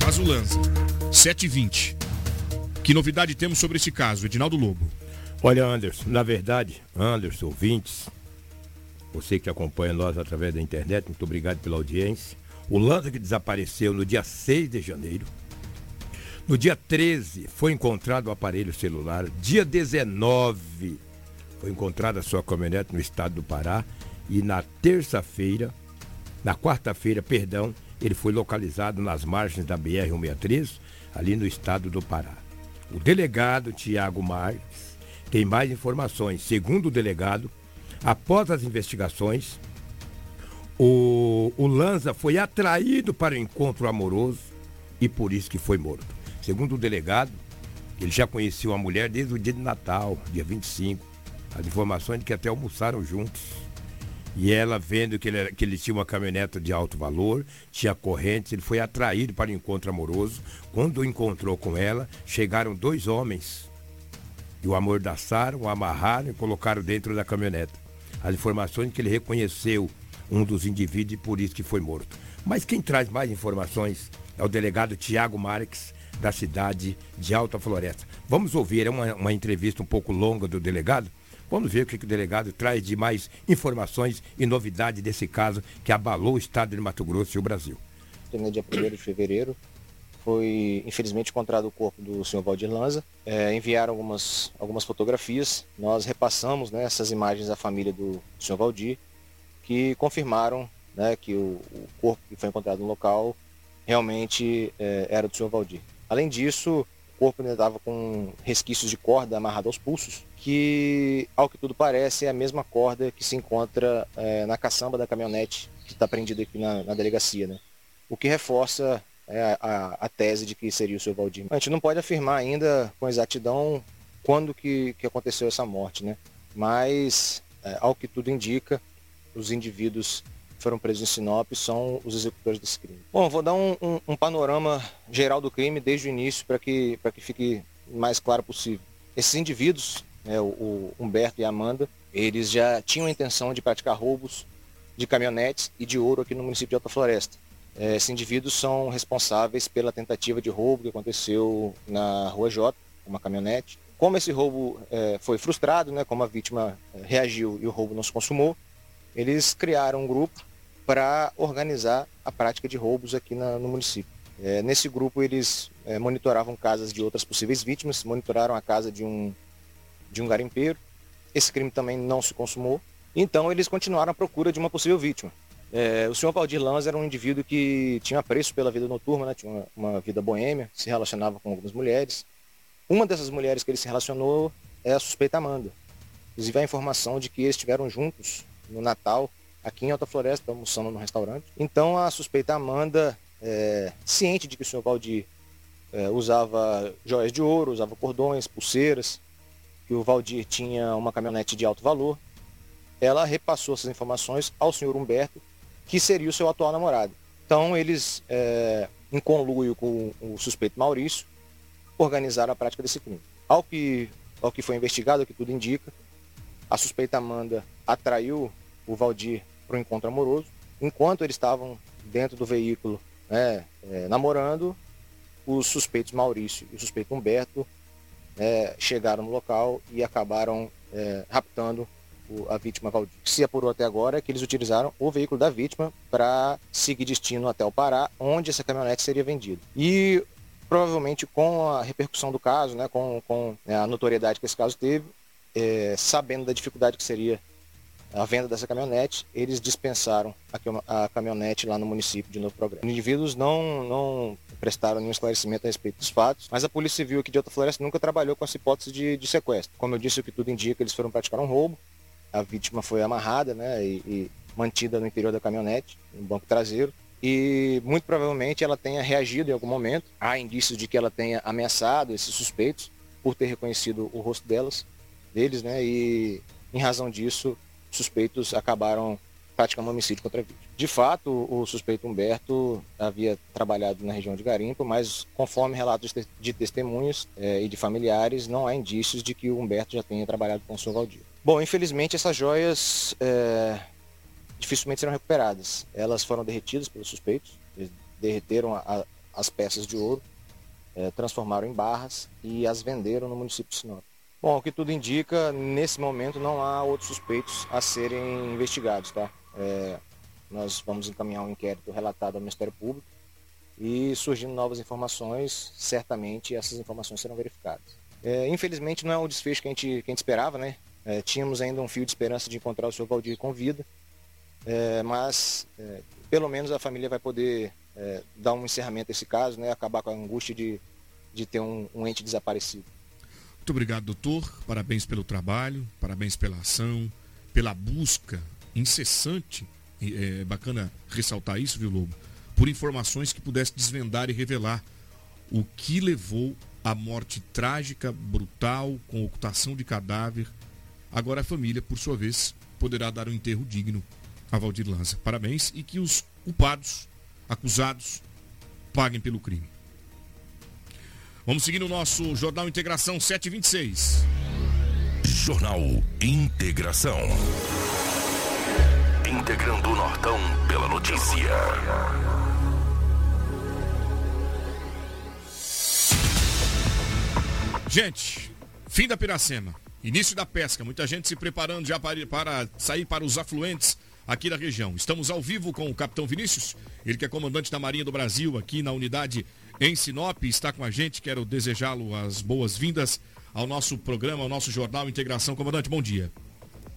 Lanza, 720. Que novidade temos sobre esse caso, Edinaldo Lobo? Olha, Anderson, na verdade, Anderson, ouvintes, você que acompanha nós através da internet, muito obrigado pela audiência. O Lanza que desapareceu no dia 6 de janeiro. No dia 13 foi encontrado o aparelho celular. Dia 19 foi encontrada a sua caminhonete no estado do Pará. E na terça-feira, na quarta-feira, perdão, ele foi localizado nas margens da BR-163, ali no estado do Pará. O delegado Tiago Marques tem mais informações. Segundo o delegado, após as investigações, o, o Lanza foi atraído para o encontro amoroso e por isso que foi morto. Segundo o delegado, ele já conhecia a mulher desde o dia de Natal, dia 25. As informações de que até almoçaram juntos. E ela, vendo que ele, que ele tinha uma caminhoneta de alto valor, tinha correntes, ele foi atraído para o encontro amoroso. Quando encontrou com ela, chegaram dois homens. E o amordaçaram, o amarraram e colocaram dentro da caminhoneta. As informações que ele reconheceu um dos indivíduos e por isso que foi morto. Mas quem traz mais informações é o delegado Tiago Marques, da cidade de Alta Floresta. Vamos ouvir, é uma, uma entrevista um pouco longa do delegado. Vamos ver o que, o delegado traz de mais informações e novidade desse caso que abalou o estado de Mato Grosso e o Brasil. No dia 1 de fevereiro, foi infelizmente encontrado o corpo do senhor Valdir Lanza. É, enviaram algumas, algumas fotografias. Nós repassamos né, essas imagens à família do senhor Valdir que confirmaram né, que o, o, corpo que foi encontrado no local realmente é, era do senhor Valdir. Além disso, corpo ainda estava com resquícios de corda amarrada aos pulsos, que, ao que tudo parece, é a mesma corda que se encontra é, na caçamba da caminhonete que está prendida aqui na, na, delegacia. Né? O que reforça é, a, a, tese de que seria o senhor Valdir. A gente não pode afirmar ainda com exatidão quando que, que aconteceu essa morte, né? mas, é, ao que tudo indica, os indivíduos foram presos em Sinop são os executores desse crime. Bom, vou dar um, um, um panorama geral do crime desde o início para que, que fique mais claro possível. Esses indivíduos, né, o, o Humberto e a Amanda, eles já tinham a intenção de praticar roubos de caminhonetes e de ouro aqui no município de Alta Floresta. É, esses indivíduos são responsáveis pela tentativa de roubo que aconteceu na Rua J, uma caminhonete. Como esse roubo é, foi frustrado, né, como a vítima é, reagiu e o roubo não se consumou, eles criaram um grupo para organizar a prática de roubos aqui na, no município. É, nesse grupo eles é, monitoravam casas de outras possíveis vítimas, monitoraram a casa de um, de um garimpeiro. Esse crime também não se consumou. Então eles continuaram à procura de uma possível vítima. É, o senhor Valdir Lanz era um indivíduo que tinha apreço pela vida noturna, né? tinha uma, uma, vida boêmia, se relacionava com algumas mulheres. Uma dessas mulheres que ele se relacionou é a suspeita Amanda. Inclusive a informação de que eles estiveram juntos no Natal, aqui em Alta Floresta, almoçando no restaurante. Então a suspeita Amanda, é, ciente de que o senhor Valdir é, usava joias de ouro, usava cordões, pulseiras, que o Valdir tinha uma caminhonete de alto valor, ela repassou essas informações ao senhor Humberto, que seria o seu atual namorado. Então eles, é, em conluio com o suspeito Maurício, organizaram a prática desse crime. Ao que, ao que foi investigado, o que tudo indica, a suspeita Amanda atraiu o Valdir para o encontro amoroso. Enquanto eles estavam dentro do veículo né, é, namorando, os suspeitos Maurício e o suspeito Humberto é, chegaram no local e acabaram é, raptando o, a vítima Valdir. O que se apurou até agora é que eles utilizaram o veículo da vítima para seguir destino até o Pará, onde essa caminhonete seria vendida. E provavelmente com a repercussão do caso, né, com, com né, a notoriedade que esse caso teve, é, sabendo da dificuldade que seria a venda dessa caminhonete, eles dispensaram a, a caminhonete lá no município de Novo Progresso. Os indivíduos não, não prestaram nenhum esclarecimento a respeito dos fatos, mas a Polícia Civil aqui de Alta Floresta nunca trabalhou com essa hipótese de, de sequestro. Como eu disse, o que tudo indica, eles foram praticar um roubo, a vítima foi amarrada né, e, e mantida no interior da caminhonete, no banco traseiro, e muito provavelmente ela tenha reagido em algum momento. Há indícios de que ela tenha ameaçado esses suspeitos por ter reconhecido o rosto delas deles, né? E em razão disso, suspeitos acabaram praticando homicídio contra a vítima. De fato, o suspeito Humberto havia trabalhado na região de Garimpo, mas conforme relatos de testemunhos é, e de familiares, não há indícios de que o Humberto já tenha trabalhado com o senhor Valdir. Bom, infelizmente essas joias é, dificilmente serão recuperadas. Elas foram derretidas pelos suspeitos, eles derreteram a, a, as peças de ouro, é, transformaram em barras e as venderam no município de Sinop. Bom, o que tudo indica, nesse momento não há outros suspeitos a serem investigados, tá? É, nós vamos encaminhar um inquérito relatado ao Ministério Público e surgindo novas informações, certamente essas informações serão verificadas. É, infelizmente não é o desfecho que a gente, que a gente esperava, né? É, tínhamos ainda um fio de esperança de encontrar o senhor Valdir com vida, é, mas é, pelo menos a família vai poder é, dar um encerramento a esse caso, né? Acabar com a angústia de, de ter um, um ente desaparecido. Muito obrigado, doutor. Parabéns pelo trabalho, parabéns pela ação, pela busca incessante. É bacana ressaltar isso, viu, Lobo? Por informações que pudesse desvendar e revelar o que levou à morte trágica, brutal, com ocultação de cadáver. Agora a família, por sua vez, poderá dar um enterro digno a Valdir Lanza. Parabéns e que os culpados, acusados, paguem pelo crime. Vamos seguir no nosso Jornal Integração 726. Jornal Integração. Integrando o Nortão pela notícia. Gente, fim da Piracema. Início da pesca. Muita gente se preparando já para, para sair para os afluentes aqui da região. Estamos ao vivo com o capitão Vinícius, ele que é comandante da Marinha do Brasil, aqui na unidade em Sinop, está com a gente. Quero desejá-lo as boas-vindas ao nosso programa, ao nosso jornal Integração. Comandante, bom dia.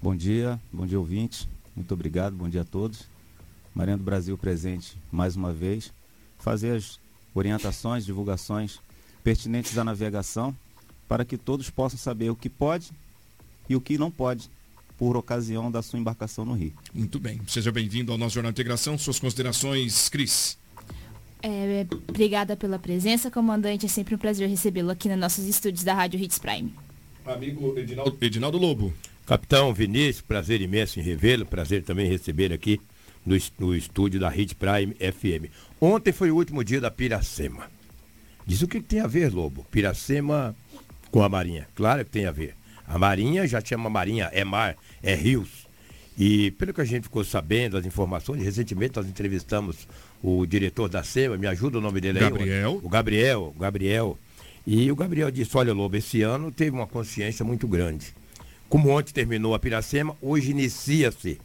Bom dia, bom dia ouvintes. Muito obrigado, bom dia a todos. Marinha do Brasil presente mais uma vez. Fazer as orientações, divulgações pertinentes à navegação para que todos possam saber o que pode e o que não pode por ocasião da sua embarcação no Rio. Muito bem. Seja bem-vindo ao nosso Jornal de Integração. Suas considerações, Cris. É, obrigada pela presença, comandante. É sempre um prazer recebê-lo aqui nos nossos estúdios da Rádio Hits Prime. Amigo Edinaldo, Edinaldo Lobo. Capitão Vinícius, prazer imenso em revê-lo. Prazer também receber aqui no, no estúdio da Hits Prime FM. Ontem foi o último dia da Piracema. Diz o que, que tem a ver, Lobo? Piracema com a Marinha. Claro que tem a ver. A Marinha já chama Marinha, é mar, é rios. E pelo que a gente ficou sabendo, as informações, recentemente nós entrevistamos o diretor da SEMA, me ajuda o nome dele aí? Gabriel. O, o Gabriel, o Gabriel. E o Gabriel disse, olha Lobo, esse ano teve uma consciência muito grande. Como ontem terminou a Piracema, hoje inicia-se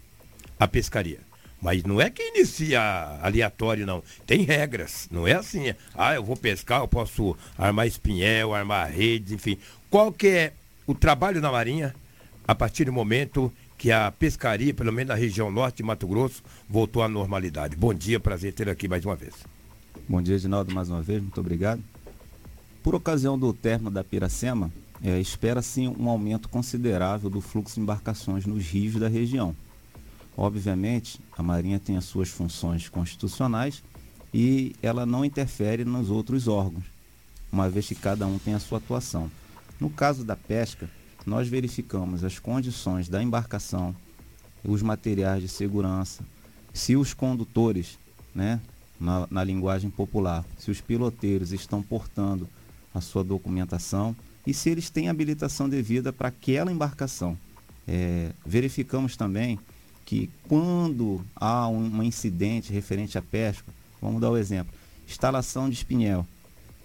a pescaria. Mas não é que inicia aleatório, não. Tem regras. Não é assim. Ah, eu vou pescar, eu posso armar espinhel, armar redes, enfim. Qual que é o trabalho na Marinha a partir do momento que a pescaria, pelo menos na região norte de Mato Grosso, voltou à normalidade. Bom dia, prazer ter aqui mais uma vez. Bom dia, Edinaldo, mais uma vez, muito obrigado. Por ocasião do término da Piracema, é, espera-se um aumento considerável do fluxo de embarcações nos rios da região. Obviamente, a Marinha tem as suas funções constitucionais e ela não interfere nos outros órgãos, uma vez que cada um tem a sua atuação. No caso da pesca, nós verificamos as condições da embarcação, os materiais de segurança, se os condutores, né, na, na linguagem popular, se os piloteiros estão portando a sua documentação e se eles têm habilitação devida para aquela embarcação. É, verificamos também que quando há um, um, incidente referente à pesca, vamos dar o um exemplo, instalação de espinhel,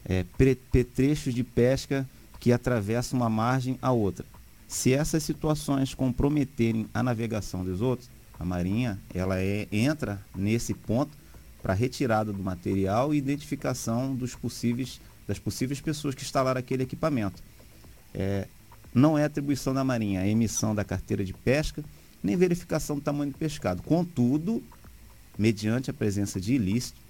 é, petrechos de pesca que atravessam uma margem a outra. Se essas situações comprometerem a navegação dos outros, a Marinha ela é, entra nesse ponto para retirada do material e identificação dos possíveis, das possíveis pessoas que instalaram aquele equipamento. É, não é atribuição da Marinha a emissão da carteira de pesca, nem verificação do tamanho do pescado. Contudo, mediante a presença de ilícito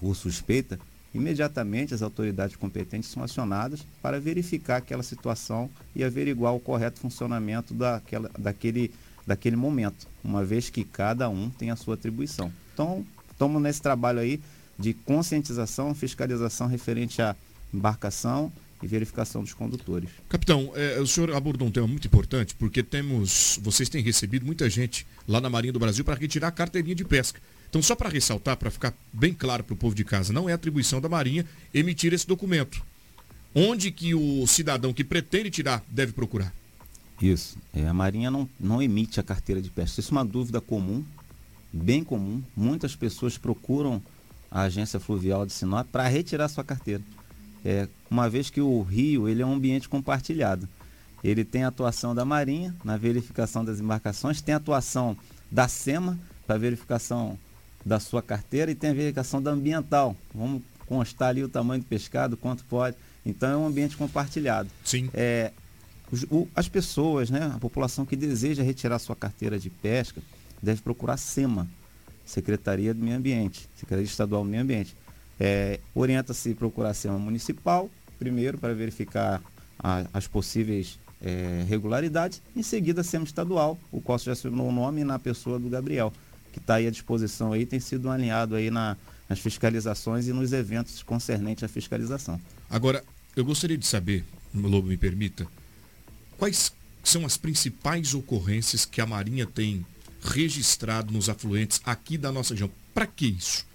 ou suspeita, imediatamente as autoridades competentes são acionadas para verificar aquela situação e averiguar o correto funcionamento daquela, daquele, daquele momento, uma vez que cada um tem a sua atribuição. Então, estamos nesse trabalho aí de conscientização, fiscalização referente à embarcação e verificação dos condutores. Capitão, é, o senhor abordou um tema muito importante, porque temos, vocês têm recebido muita gente lá na Marinha do Brasil para retirar a carteirinha de pesca. Então, só para ressaltar, para ficar bem claro para o povo de casa, não é atribuição da Marinha emitir esse documento. Onde que o cidadão que pretende tirar deve procurar? Isso. É, a Marinha não, não emite a carteira de pesca. Isso é uma dúvida comum, bem comum. Muitas pessoas procuram a agência fluvial de Sinop para retirar sua carteira. É, uma vez que o rio ele é um ambiente compartilhado. Ele tem a atuação da Marinha na verificação das embarcações, tem a atuação da SEMA para verificação da sua carteira e tem a verificação da ambiental. Vamos constar ali o tamanho do pescado, quanto pode. Então é um ambiente compartilhado. Sim. É, o, as pessoas, né, a população que deseja retirar sua carteira de pesca, deve procurar SEMA, Secretaria do Meio Ambiente, Secretaria Estadual do Meio Ambiente. É, Orienta-se procurar a SEMA municipal, primeiro para verificar a, as possíveis é, regularidades, em seguida a SEMA estadual, o qual já assinou o nome na pessoa do Gabriel, que está aí à disposição aí, tem sido alinhado aí na, nas fiscalizações e nos eventos concernentes à fiscalização. Agora, eu gostaria de saber, Lobo me permita, quais são as principais ocorrências que a Marinha tem registrado nos afluentes aqui da nossa região? Para que isso?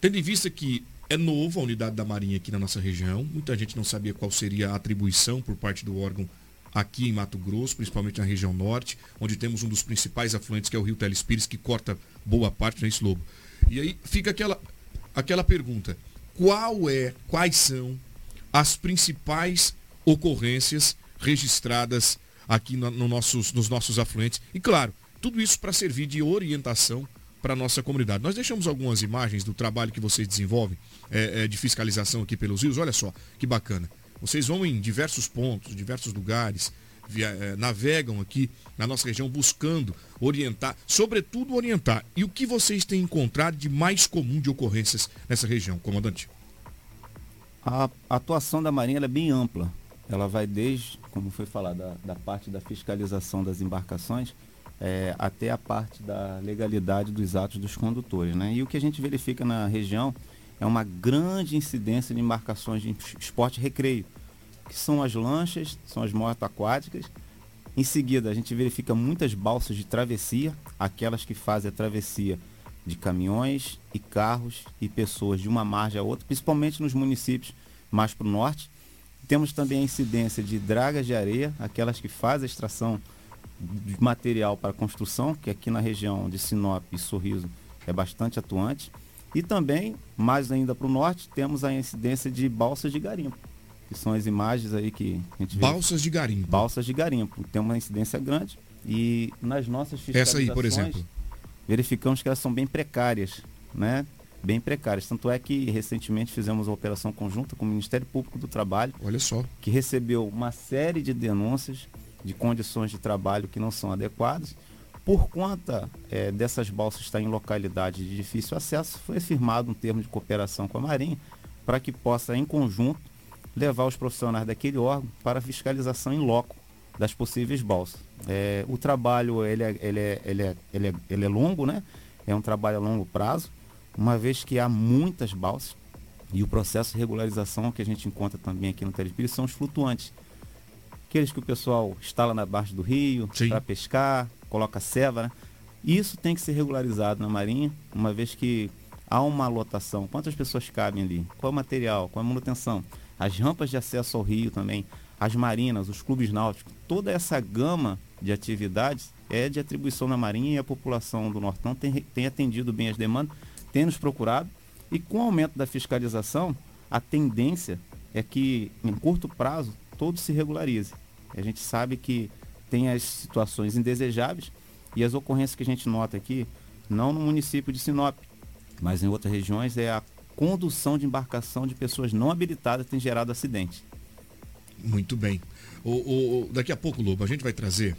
Tendo em vista que é novo a unidade da Marinha aqui na nossa região, muita gente não sabia qual seria a atribuição por parte do órgão aqui em Mato Grosso, principalmente na região norte, onde temos um dos principais afluentes, que é o Rio Telespires, que corta boa parte nesse lobo. E aí fica aquela, aquela pergunta: qual é, quais são as principais ocorrências registradas aqui no, no nossos, nos nossos afluentes? E claro, tudo isso para servir de orientação para a nossa comunidade. Nós deixamos algumas imagens do trabalho que vocês desenvolvem é, é, de fiscalização aqui pelos rios. Olha só, que bacana. Vocês vão em diversos pontos, diversos lugares, via, é, navegam aqui na nossa região buscando orientar, sobretudo orientar. E o que vocês têm encontrado de mais comum de ocorrências nessa região, comandante? A atuação da Marinha é bem ampla. Ela vai desde, como foi falado, da, da parte da fiscalização das embarcações, é, até a parte da legalidade dos atos dos condutores. Né? E o que a gente verifica na região é uma grande incidência de embarcações de esporte recreio, que são as lanchas, são as motos aquáticas. Em seguida, a gente verifica muitas balsas de travessia, aquelas que fazem a travessia de caminhões e carros e pessoas de uma margem a outra, principalmente nos municípios mais para o norte. Temos também a incidência de dragas de areia, aquelas que fazem a extração de material para construção, que aqui na região de Sinop e Sorriso é bastante atuante. E também, mais ainda para o norte, temos a incidência de balsas de garimpo, que são as imagens aí que a gente Balsas de garimpo. Balsas de garimpo. Tem uma incidência grande e nas nossas fiscalizações... Essa aí, por exemplo. Verificamos que elas são bem precárias, né? Bem precárias. Tanto é que recentemente fizemos uma operação conjunta com o Ministério Público do Trabalho. Olha só. Que recebeu uma série de denúncias de condições de trabalho que não são adequadas. Por conta é, dessas balsas estar em localidade de difícil acesso, foi firmado um termo de cooperação com a Marinha para que possa, em conjunto, levar os profissionais daquele órgão para fiscalização em loco das possíveis balsas. É, o trabalho ele é, ele, é, ele, é, ele, é, ele é longo, né? é um trabalho a longo prazo, uma vez que há muitas balsas e o processo de regularização que a gente encontra também aqui no Telespires são os flutuantes aqueles que o pessoal instala na baixa do rio para pescar, coloca ceva, né? Isso tem que ser regularizado na Marinha, uma vez que há uma lotação. Quantas pessoas cabem ali? Qual é o material? Qual é a manutenção? As rampas de acesso ao rio também, as marinas, os clubes náuticos, toda essa gama de atividades é de atribuição na Marinha e a população do Nortão tem, tem atendido bem as demandas, tem nos procurado e com o aumento da fiscalização, a tendência é que em curto prazo todo se regularize. A gente sabe que tem as situações indesejáveis e as ocorrências que a gente nota aqui, não no município de Sinop, mas em outras regiões, é a condução de embarcação de pessoas não habilitadas tem gerado acidente. Muito bem. O, o, daqui a pouco, Lobo, a gente vai trazer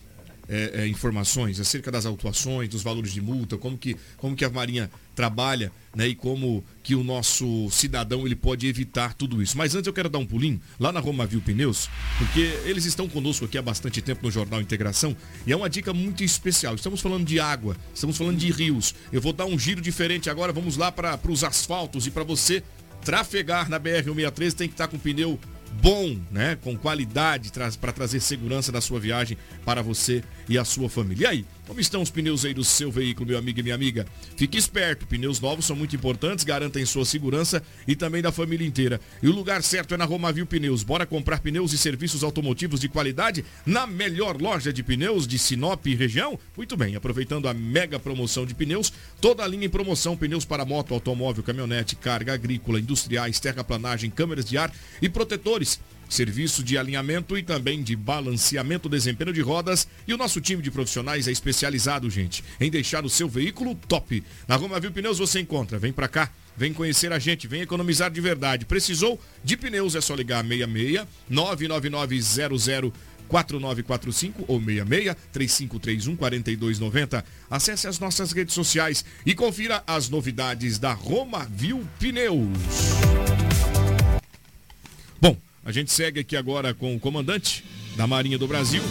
é, é, informações acerca das autuações, dos valores de multa, como que, como que a Marinha trabalha né, e como que o nosso cidadão ele pode evitar tudo isso. Mas antes eu quero dar um pulinho lá na Romavil Pneus, porque eles estão conosco aqui há bastante tempo no Jornal Integração e é uma dica muito especial. Estamos falando de água, estamos falando de rios. Eu vou dar um giro diferente agora, vamos lá para os asfaltos e para você trafegar na BR-163 tem que estar com pneu bom, né? Com qualidade para trazer segurança na sua viagem para você e a sua família. E aí, como estão os pneus aí do seu veículo, meu amigo e minha amiga? Fique esperto, pneus novos são muito importantes, garantem sua segurança e também da família inteira. E o lugar certo é na Romavil Pneus. Bora comprar pneus e serviços automotivos de qualidade na melhor loja de pneus de Sinop e região? Muito bem, aproveitando a mega promoção de pneus, toda a linha em promoção, pneus para moto, automóvel, caminhonete, carga agrícola, industriais, terraplanagem, câmeras de ar e protetores serviço de alinhamento e também de balanceamento, desempenho de rodas. E o nosso time de profissionais é especializado, gente, em deixar o seu veículo top. Na Roma Viu Pneus você encontra. Vem pra cá. Vem conhecer a gente, vem economizar de verdade. Precisou de pneus, é só ligar 66 99900 4945 ou 66 3531 4290. Acesse as nossas redes sociais e confira as novidades da Roma Viu Pneus. Bom, a gente segue aqui agora com o comandante da Marinha do Brasil,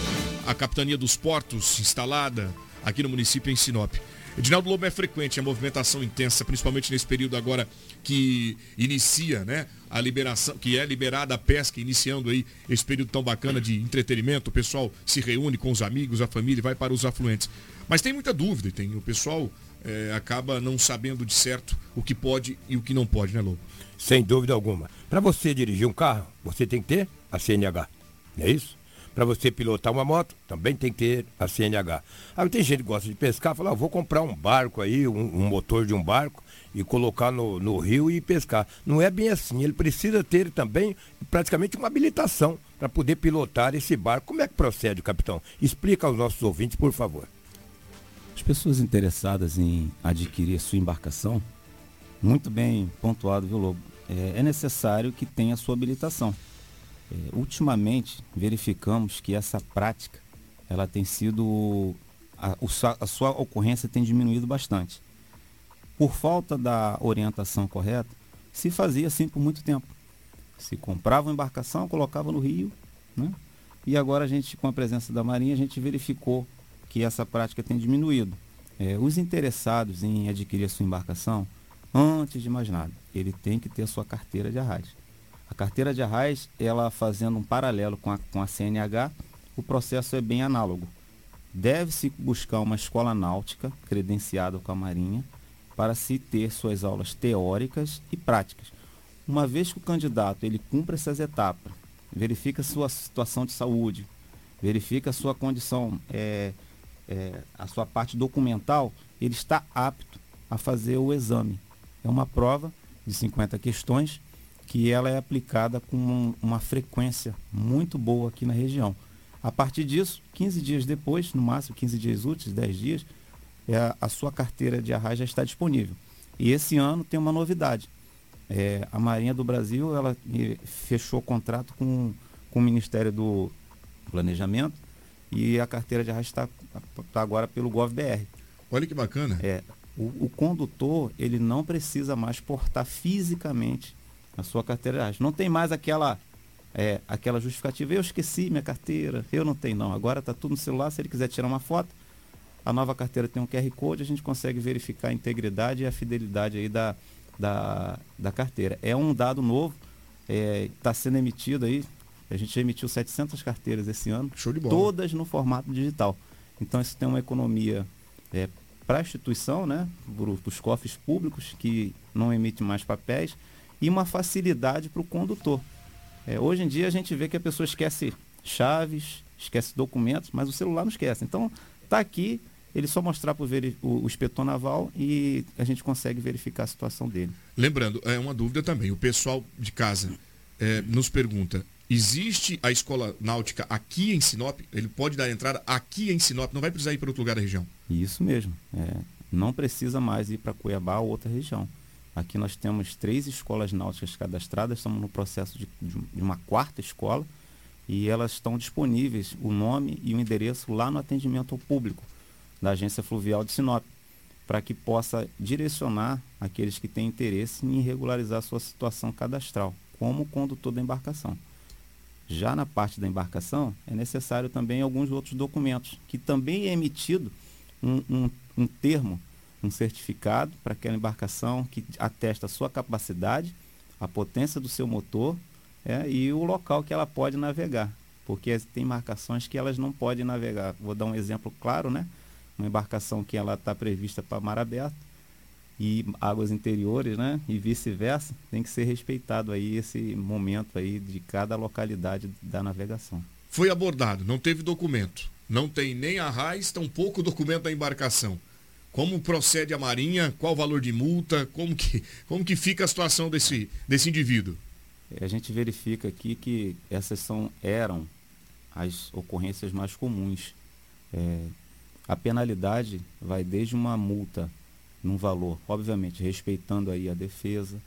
a Capitania dos Portos, instalada aqui no município em Sinop. Edinaldo Lobo é frequente, a movimentação intensa, principalmente nesse período agora que inicia, né? A liberação, que é liberada a pesca, iniciando aí esse período tão bacana de entretenimento, o pessoal se reúne com os amigos, a família, vai para os afluentes. Mas tem muita dúvida, tem o pessoal é, acaba não sabendo de certo o que pode e o que não pode, né, Lobo? Sem dúvida alguma. Para você dirigir um carro, você tem que ter a CNH. Não é isso? Para você pilotar uma moto, também tem que ter a CNH. Aí tem gente que gosta de pescar, fala, ah, vou comprar um barco aí, um, um, motor de um barco e colocar no, no rio e pescar. Não é bem assim. Ele precisa ter também praticamente uma habilitação para poder pilotar esse barco. Como é que procede, capitão? Explica aos nossos ouvintes, por favor. As pessoas interessadas em adquirir sua embarcação, muito bem pontuado, viu, Lobo? É, é necessário que tenha sua habilitação. É, ultimamente, verificamos que essa prática ela tem sido. A, a sua ocorrência tem diminuído bastante. Por falta da orientação correta, se fazia assim por muito tempo. Se comprava uma embarcação, colocava no rio, né? e agora a gente, com a presença da Marinha, a gente verificou que essa prática tem diminuído. É, os interessados em adquirir a sua embarcação, antes de mais nada, ele tem que ter a sua carteira de arraio. A carteira de arraiz, ela fazendo um paralelo com a, com a CNH, o processo é bem análogo. Deve-se buscar uma escola náutica credenciada com a Marinha para se ter suas aulas teóricas e práticas. Uma vez que o candidato ele cumpre essas etapas, verifica sua situação de saúde, verifica sua condição, é, é, a sua parte documental, ele está apto a fazer o exame. É uma prova de 50 questões que ela é aplicada com uma frequência muito boa aqui na região. A partir disso, 15 dias depois, no máximo 15 dias úteis, 10 dias, é, a sua carteira de arraio já está disponível. E esse ano tem uma novidade. É, a Marinha do Brasil ela fechou contrato com, com o Ministério do Planejamento e a carteira de arraio está, está agora pelo GovBR. Olha que bacana. É, o, o condutor ele não precisa mais portar fisicamente a sua carteira Não tem mais aquela é, aquela justificativa, eu esqueci minha carteira, eu não tenho não. Agora está tudo no celular, se ele quiser tirar uma foto, a nova carteira tem um QR Code, a gente consegue verificar a integridade e a fidelidade aí da, da, da carteira. É um dado novo, está é, tá sendo emitido aí, a gente emitiu 700 carteiras esse ano, todas no formato digital. Então isso tem uma economia é, para a instituição, né, para os cofres públicos, que não emitem mais papéis, e uma facilidade para o condutor. É, hoje em dia a gente vê que a pessoa esquece chaves, esquece documentos, mas o celular não esquece. Então, está aqui, ele só mostrar para o, o inspetor naval e a gente consegue verificar a situação dele. Lembrando, é uma dúvida também, o pessoal de casa é, nos pergunta, existe a escola náutica aqui em Sinop? Ele pode dar entrada aqui em Sinop, não vai precisar ir para outro lugar da região? Isso mesmo, é, não precisa mais ir para Cuiabá ou outra região. Aqui nós temos três escolas náuticas cadastradas, estamos no processo de, de, uma quarta escola e elas estão disponíveis, o nome e o endereço lá no atendimento ao público da Agência Fluvial de Sinop, para que possa direcionar aqueles que têm interesse em regularizar sua situação cadastral, como condutor da embarcação. Já na parte da embarcação, é necessário também alguns outros documentos, que também é emitido um, um, um termo um certificado para aquela embarcação que atesta a sua capacidade, a potência do seu motor é, e o local que ela pode navegar. Porque tem embarcações que elas não podem navegar. Vou dar um exemplo claro, né? Uma embarcação que ela está prevista para mar aberto e águas interiores, né? E vice-versa, tem que ser respeitado aí esse momento aí de cada localidade da navegação. Foi abordado, não teve documento, não tem nem arraiz, tampouco documento da embarcação. Como procede a Marinha? Qual o valor de multa? Como que, como que fica a situação desse, desse indivíduo? a gente verifica aqui que essas são, eram as ocorrências mais comuns. É, a penalidade vai desde uma multa num valor, obviamente, respeitando aí a defesa,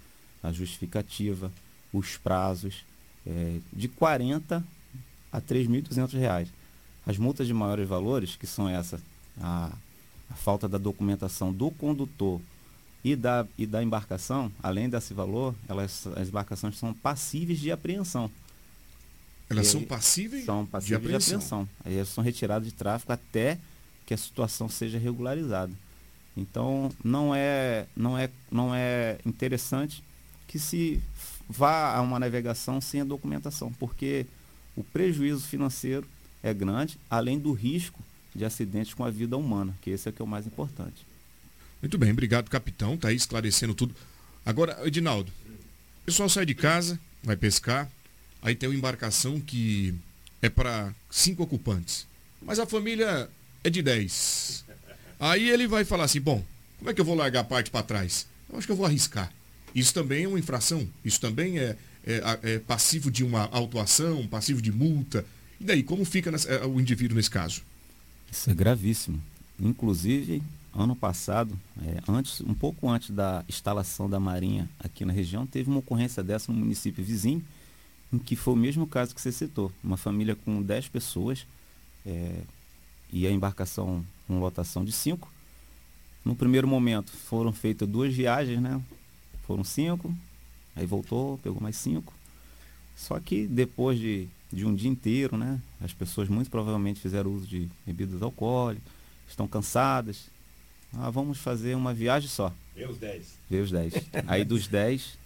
a justificativa, os prazos, é, de 40 a 3.200 reais. As multas de maiores valores, que são essa, a, a falta da documentação do condutor e da, e da embarcação, além desse valor, elas, as embarcações são passíveis de apreensão. Elas e são passíveis, são passíveis de apreensão. de apreensão. Aí elas são retiradas de tráfico até que a situação seja regularizada. Então não é, não é, não é interessante que se vá a uma navegação sem a documentação, porque o prejuízo financeiro é grande, além do risco de acidentes com a vida humana, que esse é que é o mais importante. Muito bem, obrigado, capitão. Está aí esclarecendo tudo. Agora, Edinaldo, o pessoal sai de casa, vai pescar, aí tem uma embarcação que é para cinco ocupantes. Mas a família é de dez. Aí ele vai falar assim, bom, como é que eu vou largar a parte para trás? Eu acho que eu vou arriscar. Isso também é uma infração. Isso também é, é, é passivo de uma autuação, passivo de multa. E daí, como fica nessa, é, o indivíduo nesse caso? Isso é gravíssimo. Inclusive, ano passado, é, antes, um pouco antes da instalação da Marinha aqui na região, teve uma ocorrência dessa no município vizinho, em que foi o mesmo caso que você citou. Uma família com 10 pessoas é, e a embarcação com lotação de 5. No primeiro momento foram feitas duas viagens, né? Foram cinco, aí voltou, pegou mais cinco. Só que depois de, de um dia inteiro, né? As pessoas muito provavelmente fizeram uso de bebidas alcoólicas, estão cansadas. Ah, vamos fazer uma viagem só. Vê os 10. Vê os 10. <laughs> aí dos 10,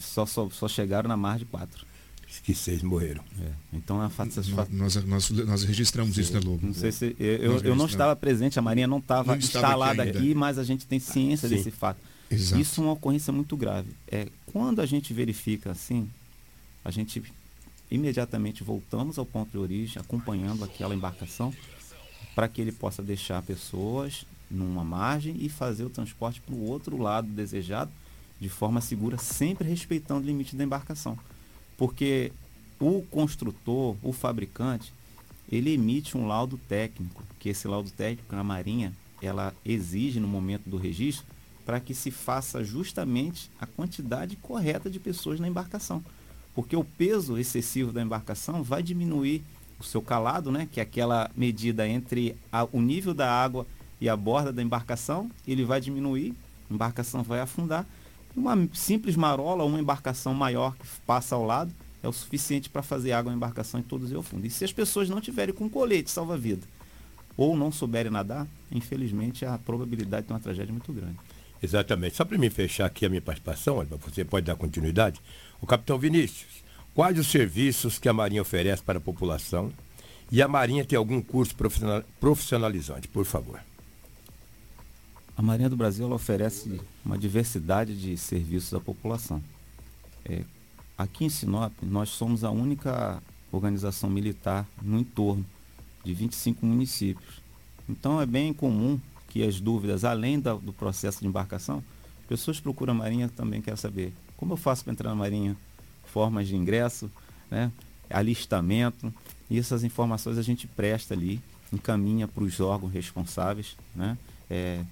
só, só, só chegaram na mar de quatro que seis morreram. É. Então a fato nós, nós, nós, registramos Sim. isso, né, Lobo? Não sei se eu, eu, eu não estava presente, a Marinha não estava instalada aqui, aqui, mas a gente tem ciência Sim. desse fato. Exato. Isso é uma ocorrência muito grave. É, quando a gente verifica assim, a gente imediatamente voltamos ao ponto de origem, acompanhando aquela embarcação, para que ele possa deixar pessoas numa margem e fazer o transporte para o outro lado desejado de forma segura, sempre respeitando o limite da embarcação. Porque o construtor, o fabricante, ele emite um laudo técnico, que esse laudo técnico na Marinha, ela exige no momento do registro para que se faça justamente a quantidade correta de pessoas na embarcação. Porque o peso excessivo da embarcação vai diminuir o seu calado, né, que é aquela medida entre a, o nível da água e a borda da embarcação, ele vai diminuir, a embarcação vai afundar. Uma simples marola, uma embarcação maior que passa ao lado, é o suficiente para fazer água na embarcação e todos ao fundo. E se as pessoas não tiverem com colete salva-vida ou não souberem nadar, infelizmente a probabilidade de uma tragédia é muito grande. Exatamente. Só para me fechar aqui a minha participação, você pode dar continuidade. O capitão Vinícius, quais os serviços que a Marinha oferece para a população? E a Marinha tem algum curso profissionalizante, por favor? A Marinha do Brasil oferece uma diversidade de serviços à população. É, aqui em Sinop, nós somos a única organização militar no entorno de 25 municípios. Então é bem comum que as dúvidas, além da, do processo de embarcação, pessoas procuram a Marinha também quer saber como eu faço para entrar na Marinha, formas de ingresso, né, alistamento, e essas informações a gente presta ali, encaminha para os órgãos responsáveis, né, é,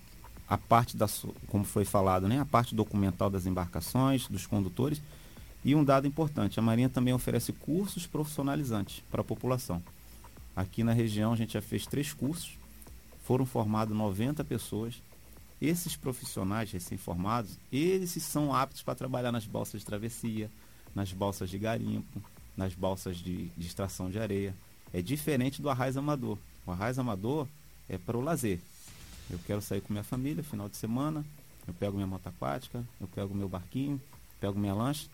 a parte da, como foi falado, né, a parte documental das embarcações, dos condutores, e um dado importante, a Marinha também oferece cursos profissionalizantes para a população. Aqui na região a gente já fez três cursos, foram formados 90 pessoas. Esses profissionais recém-formados, eles são aptos para trabalhar nas balsas de travessia, nas balsas de garimpo, nas balsas de, de extração de areia. É diferente do arraiz amador. O arraiz amador é para o lazer. Eu quero sair com minha família, final de semana, eu pego minha moto aquática, eu pego meu barquinho, pego minha lancha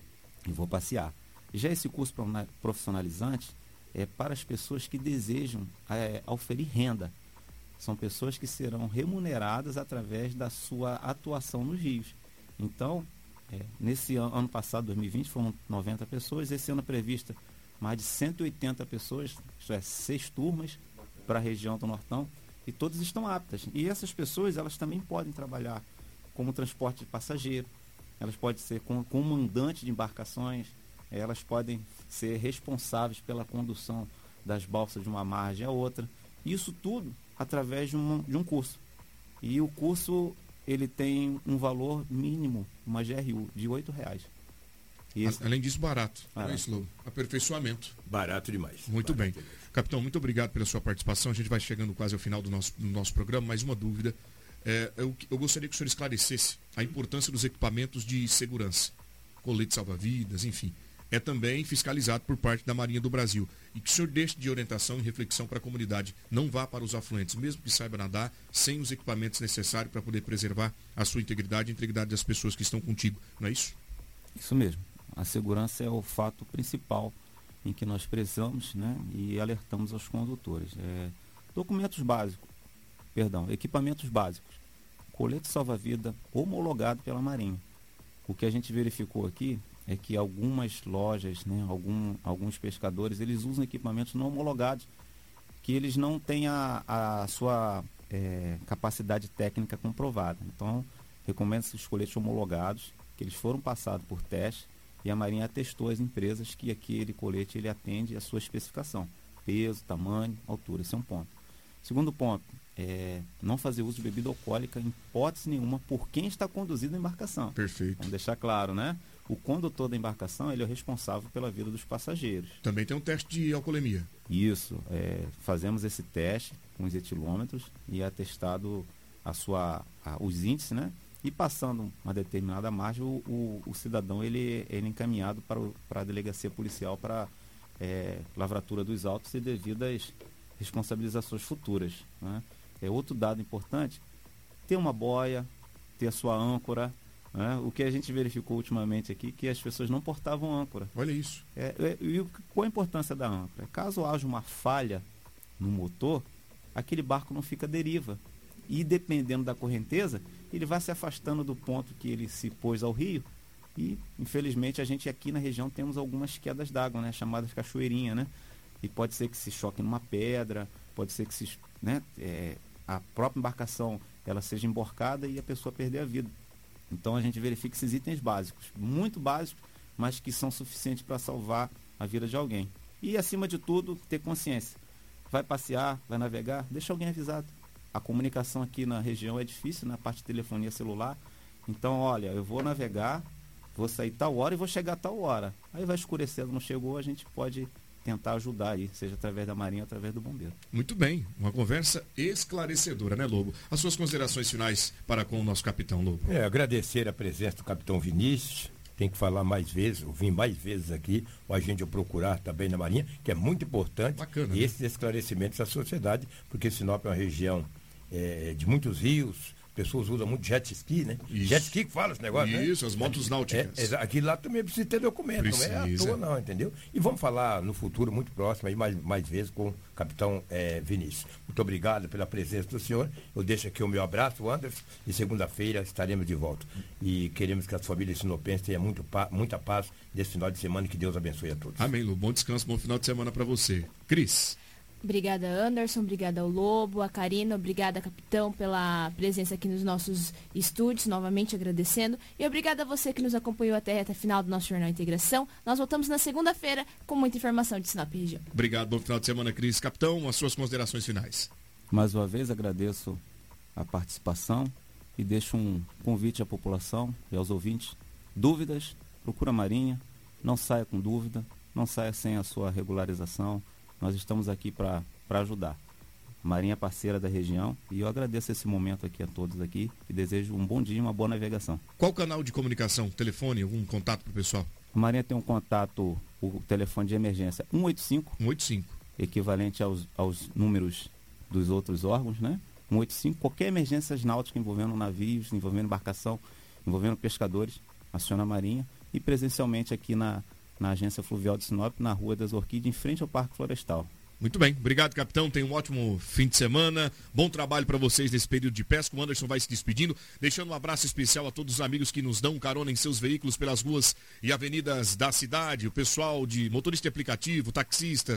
e vou passear. Já esse curso profissionalizante é para as pessoas que desejam é, oferir renda são pessoas que serão remuneradas através da sua atuação nos rios. Então, é, nesse ano, ano, passado, 2020, foram 90 pessoas, esse ano é prevista mais de 180 pessoas, isto é, seis turmas para a região do Nortão, e todas estão aptas. E essas pessoas, elas também podem trabalhar como transporte de passageiro, elas podem ser comandante de embarcações, elas podem ser responsáveis pela condução das balsas de uma margem a outra. Isso tudo através de um, de um curso. E o curso ele tem um valor mínimo, uma GRU, de R$ reais. Esse... Além disso, barato. barato. É isso, Lobo. Aperfeiçoamento. Barato demais. Muito barato bem. Demais. Capitão, muito obrigado pela sua participação. A gente vai chegando quase ao final do nosso, do nosso programa. Mais uma dúvida. É, eu, eu gostaria que o senhor esclarecesse a importância dos equipamentos de segurança. Colete salva-vidas, enfim é também fiscalizado por parte da Marinha do Brasil. E que o senhor deixe de orientação e reflexão para a comunidade. Não vá para os afluentes, mesmo que saiba nadar, sem os equipamentos necessários para poder preservar a sua integridade e a integridade das pessoas que estão contigo. Não é isso? Isso mesmo. A segurança é o fato principal em que nós prezamos né, e alertamos aos condutores. É, documentos básicos, perdão, equipamentos básicos. Colete salva-vida homologado pela Marinha. O que a gente verificou aqui é que algumas lojas, né, algum, alguns pescadores, eles usam equipamentos não homologados, que eles não têm a, a sua é, capacidade técnica comprovada. Então, recomendo-se os coletes homologados, que eles foram passados por teste e a Marinha atestou as empresas que aquele colete ele atende a sua especificação. Peso, tamanho, altura. Esse é um ponto. Segundo ponto, é, não fazer uso de bebida alcoólica em hipótese nenhuma por quem está conduzindo a embarcação. Perfeito. Vamos deixar claro, né? O condutor da embarcação ele é o responsável pela vida dos passageiros. Também tem um teste de alcoolemia. Isso. É, fazemos esse teste com os etilômetros e é atestado a sua, a, os índices, né? E passando uma determinada margem, o, o, o cidadão ele, ele é encaminhado para, o, para a delegacia policial para é, lavratura dos autos e devidas responsabilizações futuras. Né? É outro dado importante, ter uma boia, ter a sua âncora. Né? O que a gente verificou ultimamente aqui, que as pessoas não portavam âncora. Olha isso. É, é, e qual a importância da âncora? Caso haja uma falha no motor, aquele barco não fica deriva. E dependendo da correnteza, ele vai se afastando do ponto que ele se pôs ao rio. E, infelizmente, a gente aqui na região temos algumas quedas d'água, né? chamadas cachoeirinha, né? E pode ser que se choque numa pedra, pode ser que se, né, é, a própria embarcação ela seja emborcada e a pessoa perder a vida. Então a gente verifica esses itens básicos, muito básicos, mas que são suficientes para salvar a vida de alguém. E acima de tudo, ter consciência. Vai passear, vai navegar, deixa alguém avisado. A comunicação aqui na região é difícil, na parte de telefonia celular. Então, olha, eu vou navegar, vou sair tal hora e vou chegar tal hora. Aí vai escurecendo, não chegou, a gente pode tentar ajudar aí, seja através da Marinha ou através do Bombeiro. Muito bem, uma conversa esclarecedora, né, Lobo? As suas considerações finais para com o nosso capitão, Lobo. É, agradecer a presença do capitão Vinícius, tem que falar mais vezes, ouvir mais vezes aqui, o agente procurar também na Marinha, que é muito importante Bacana, né? esses esclarecimentos à sociedade, porque Sinop é uma região é, de muitos rios, pessoas usam muito jet ski, né? Isso. Jet ski que fala esse negócio, Isso, né? Isso, as motos náuticas. É, aqui lá também precisa ter documento, precisa. não é à toa não, entendeu? E vamos falar no futuro muito próximo, aí mais, mais vezes com o capitão é, Vinícius. Muito obrigado pela presença do senhor. Eu deixo aqui o meu abraço, Anderson, e segunda-feira estaremos de volta. E queremos que as famílias sinopenses tenham muito, muita paz nesse final de semana e que Deus abençoe a todos. Amém, Lu. Bom descanso, bom final de semana para você. Cris. Obrigada, Anderson. Obrigada ao Lobo, a Karina. Obrigada, capitão, pela presença aqui nos nossos estúdios. Novamente agradecendo. E obrigada a você que nos acompanhou até a reta final do nosso Jornal Integração. Nós voltamos na segunda-feira com muita informação de Sinop Região. Obrigado. Bom final de semana, Cris. Capitão, as suas considerações finais. Mais uma vez agradeço a participação e deixo um convite à população e aos ouvintes. Dúvidas? Procura a Marinha. Não saia com dúvida. Não saia sem a sua regularização nós estamos aqui para ajudar. Marinha é parceira da região e eu agradeço esse momento aqui a todos aqui e desejo um bom dia e uma boa navegação. Qual canal de comunicação? Telefone, algum contato para o pessoal? A Marinha tem um contato, o telefone de emergência 185. 185. Equivalente aos, aos números dos outros órgãos, né? 185. Qualquer emergência náutica envolvendo navios, envolvendo embarcação, envolvendo pescadores, aciona a Marinha. E presencialmente aqui na, na Agência Fluvial de Sinop, na Rua das Orquídeas, em frente ao Parque Florestal. Muito bem, obrigado capitão, tenha um ótimo fim de semana, bom trabalho para vocês nesse período de pesca, o Anderson vai se despedindo, deixando um abraço especial a todos os amigos que nos dão carona em seus veículos pelas ruas e avenidas da cidade, o pessoal de motorista de aplicativo, taxista,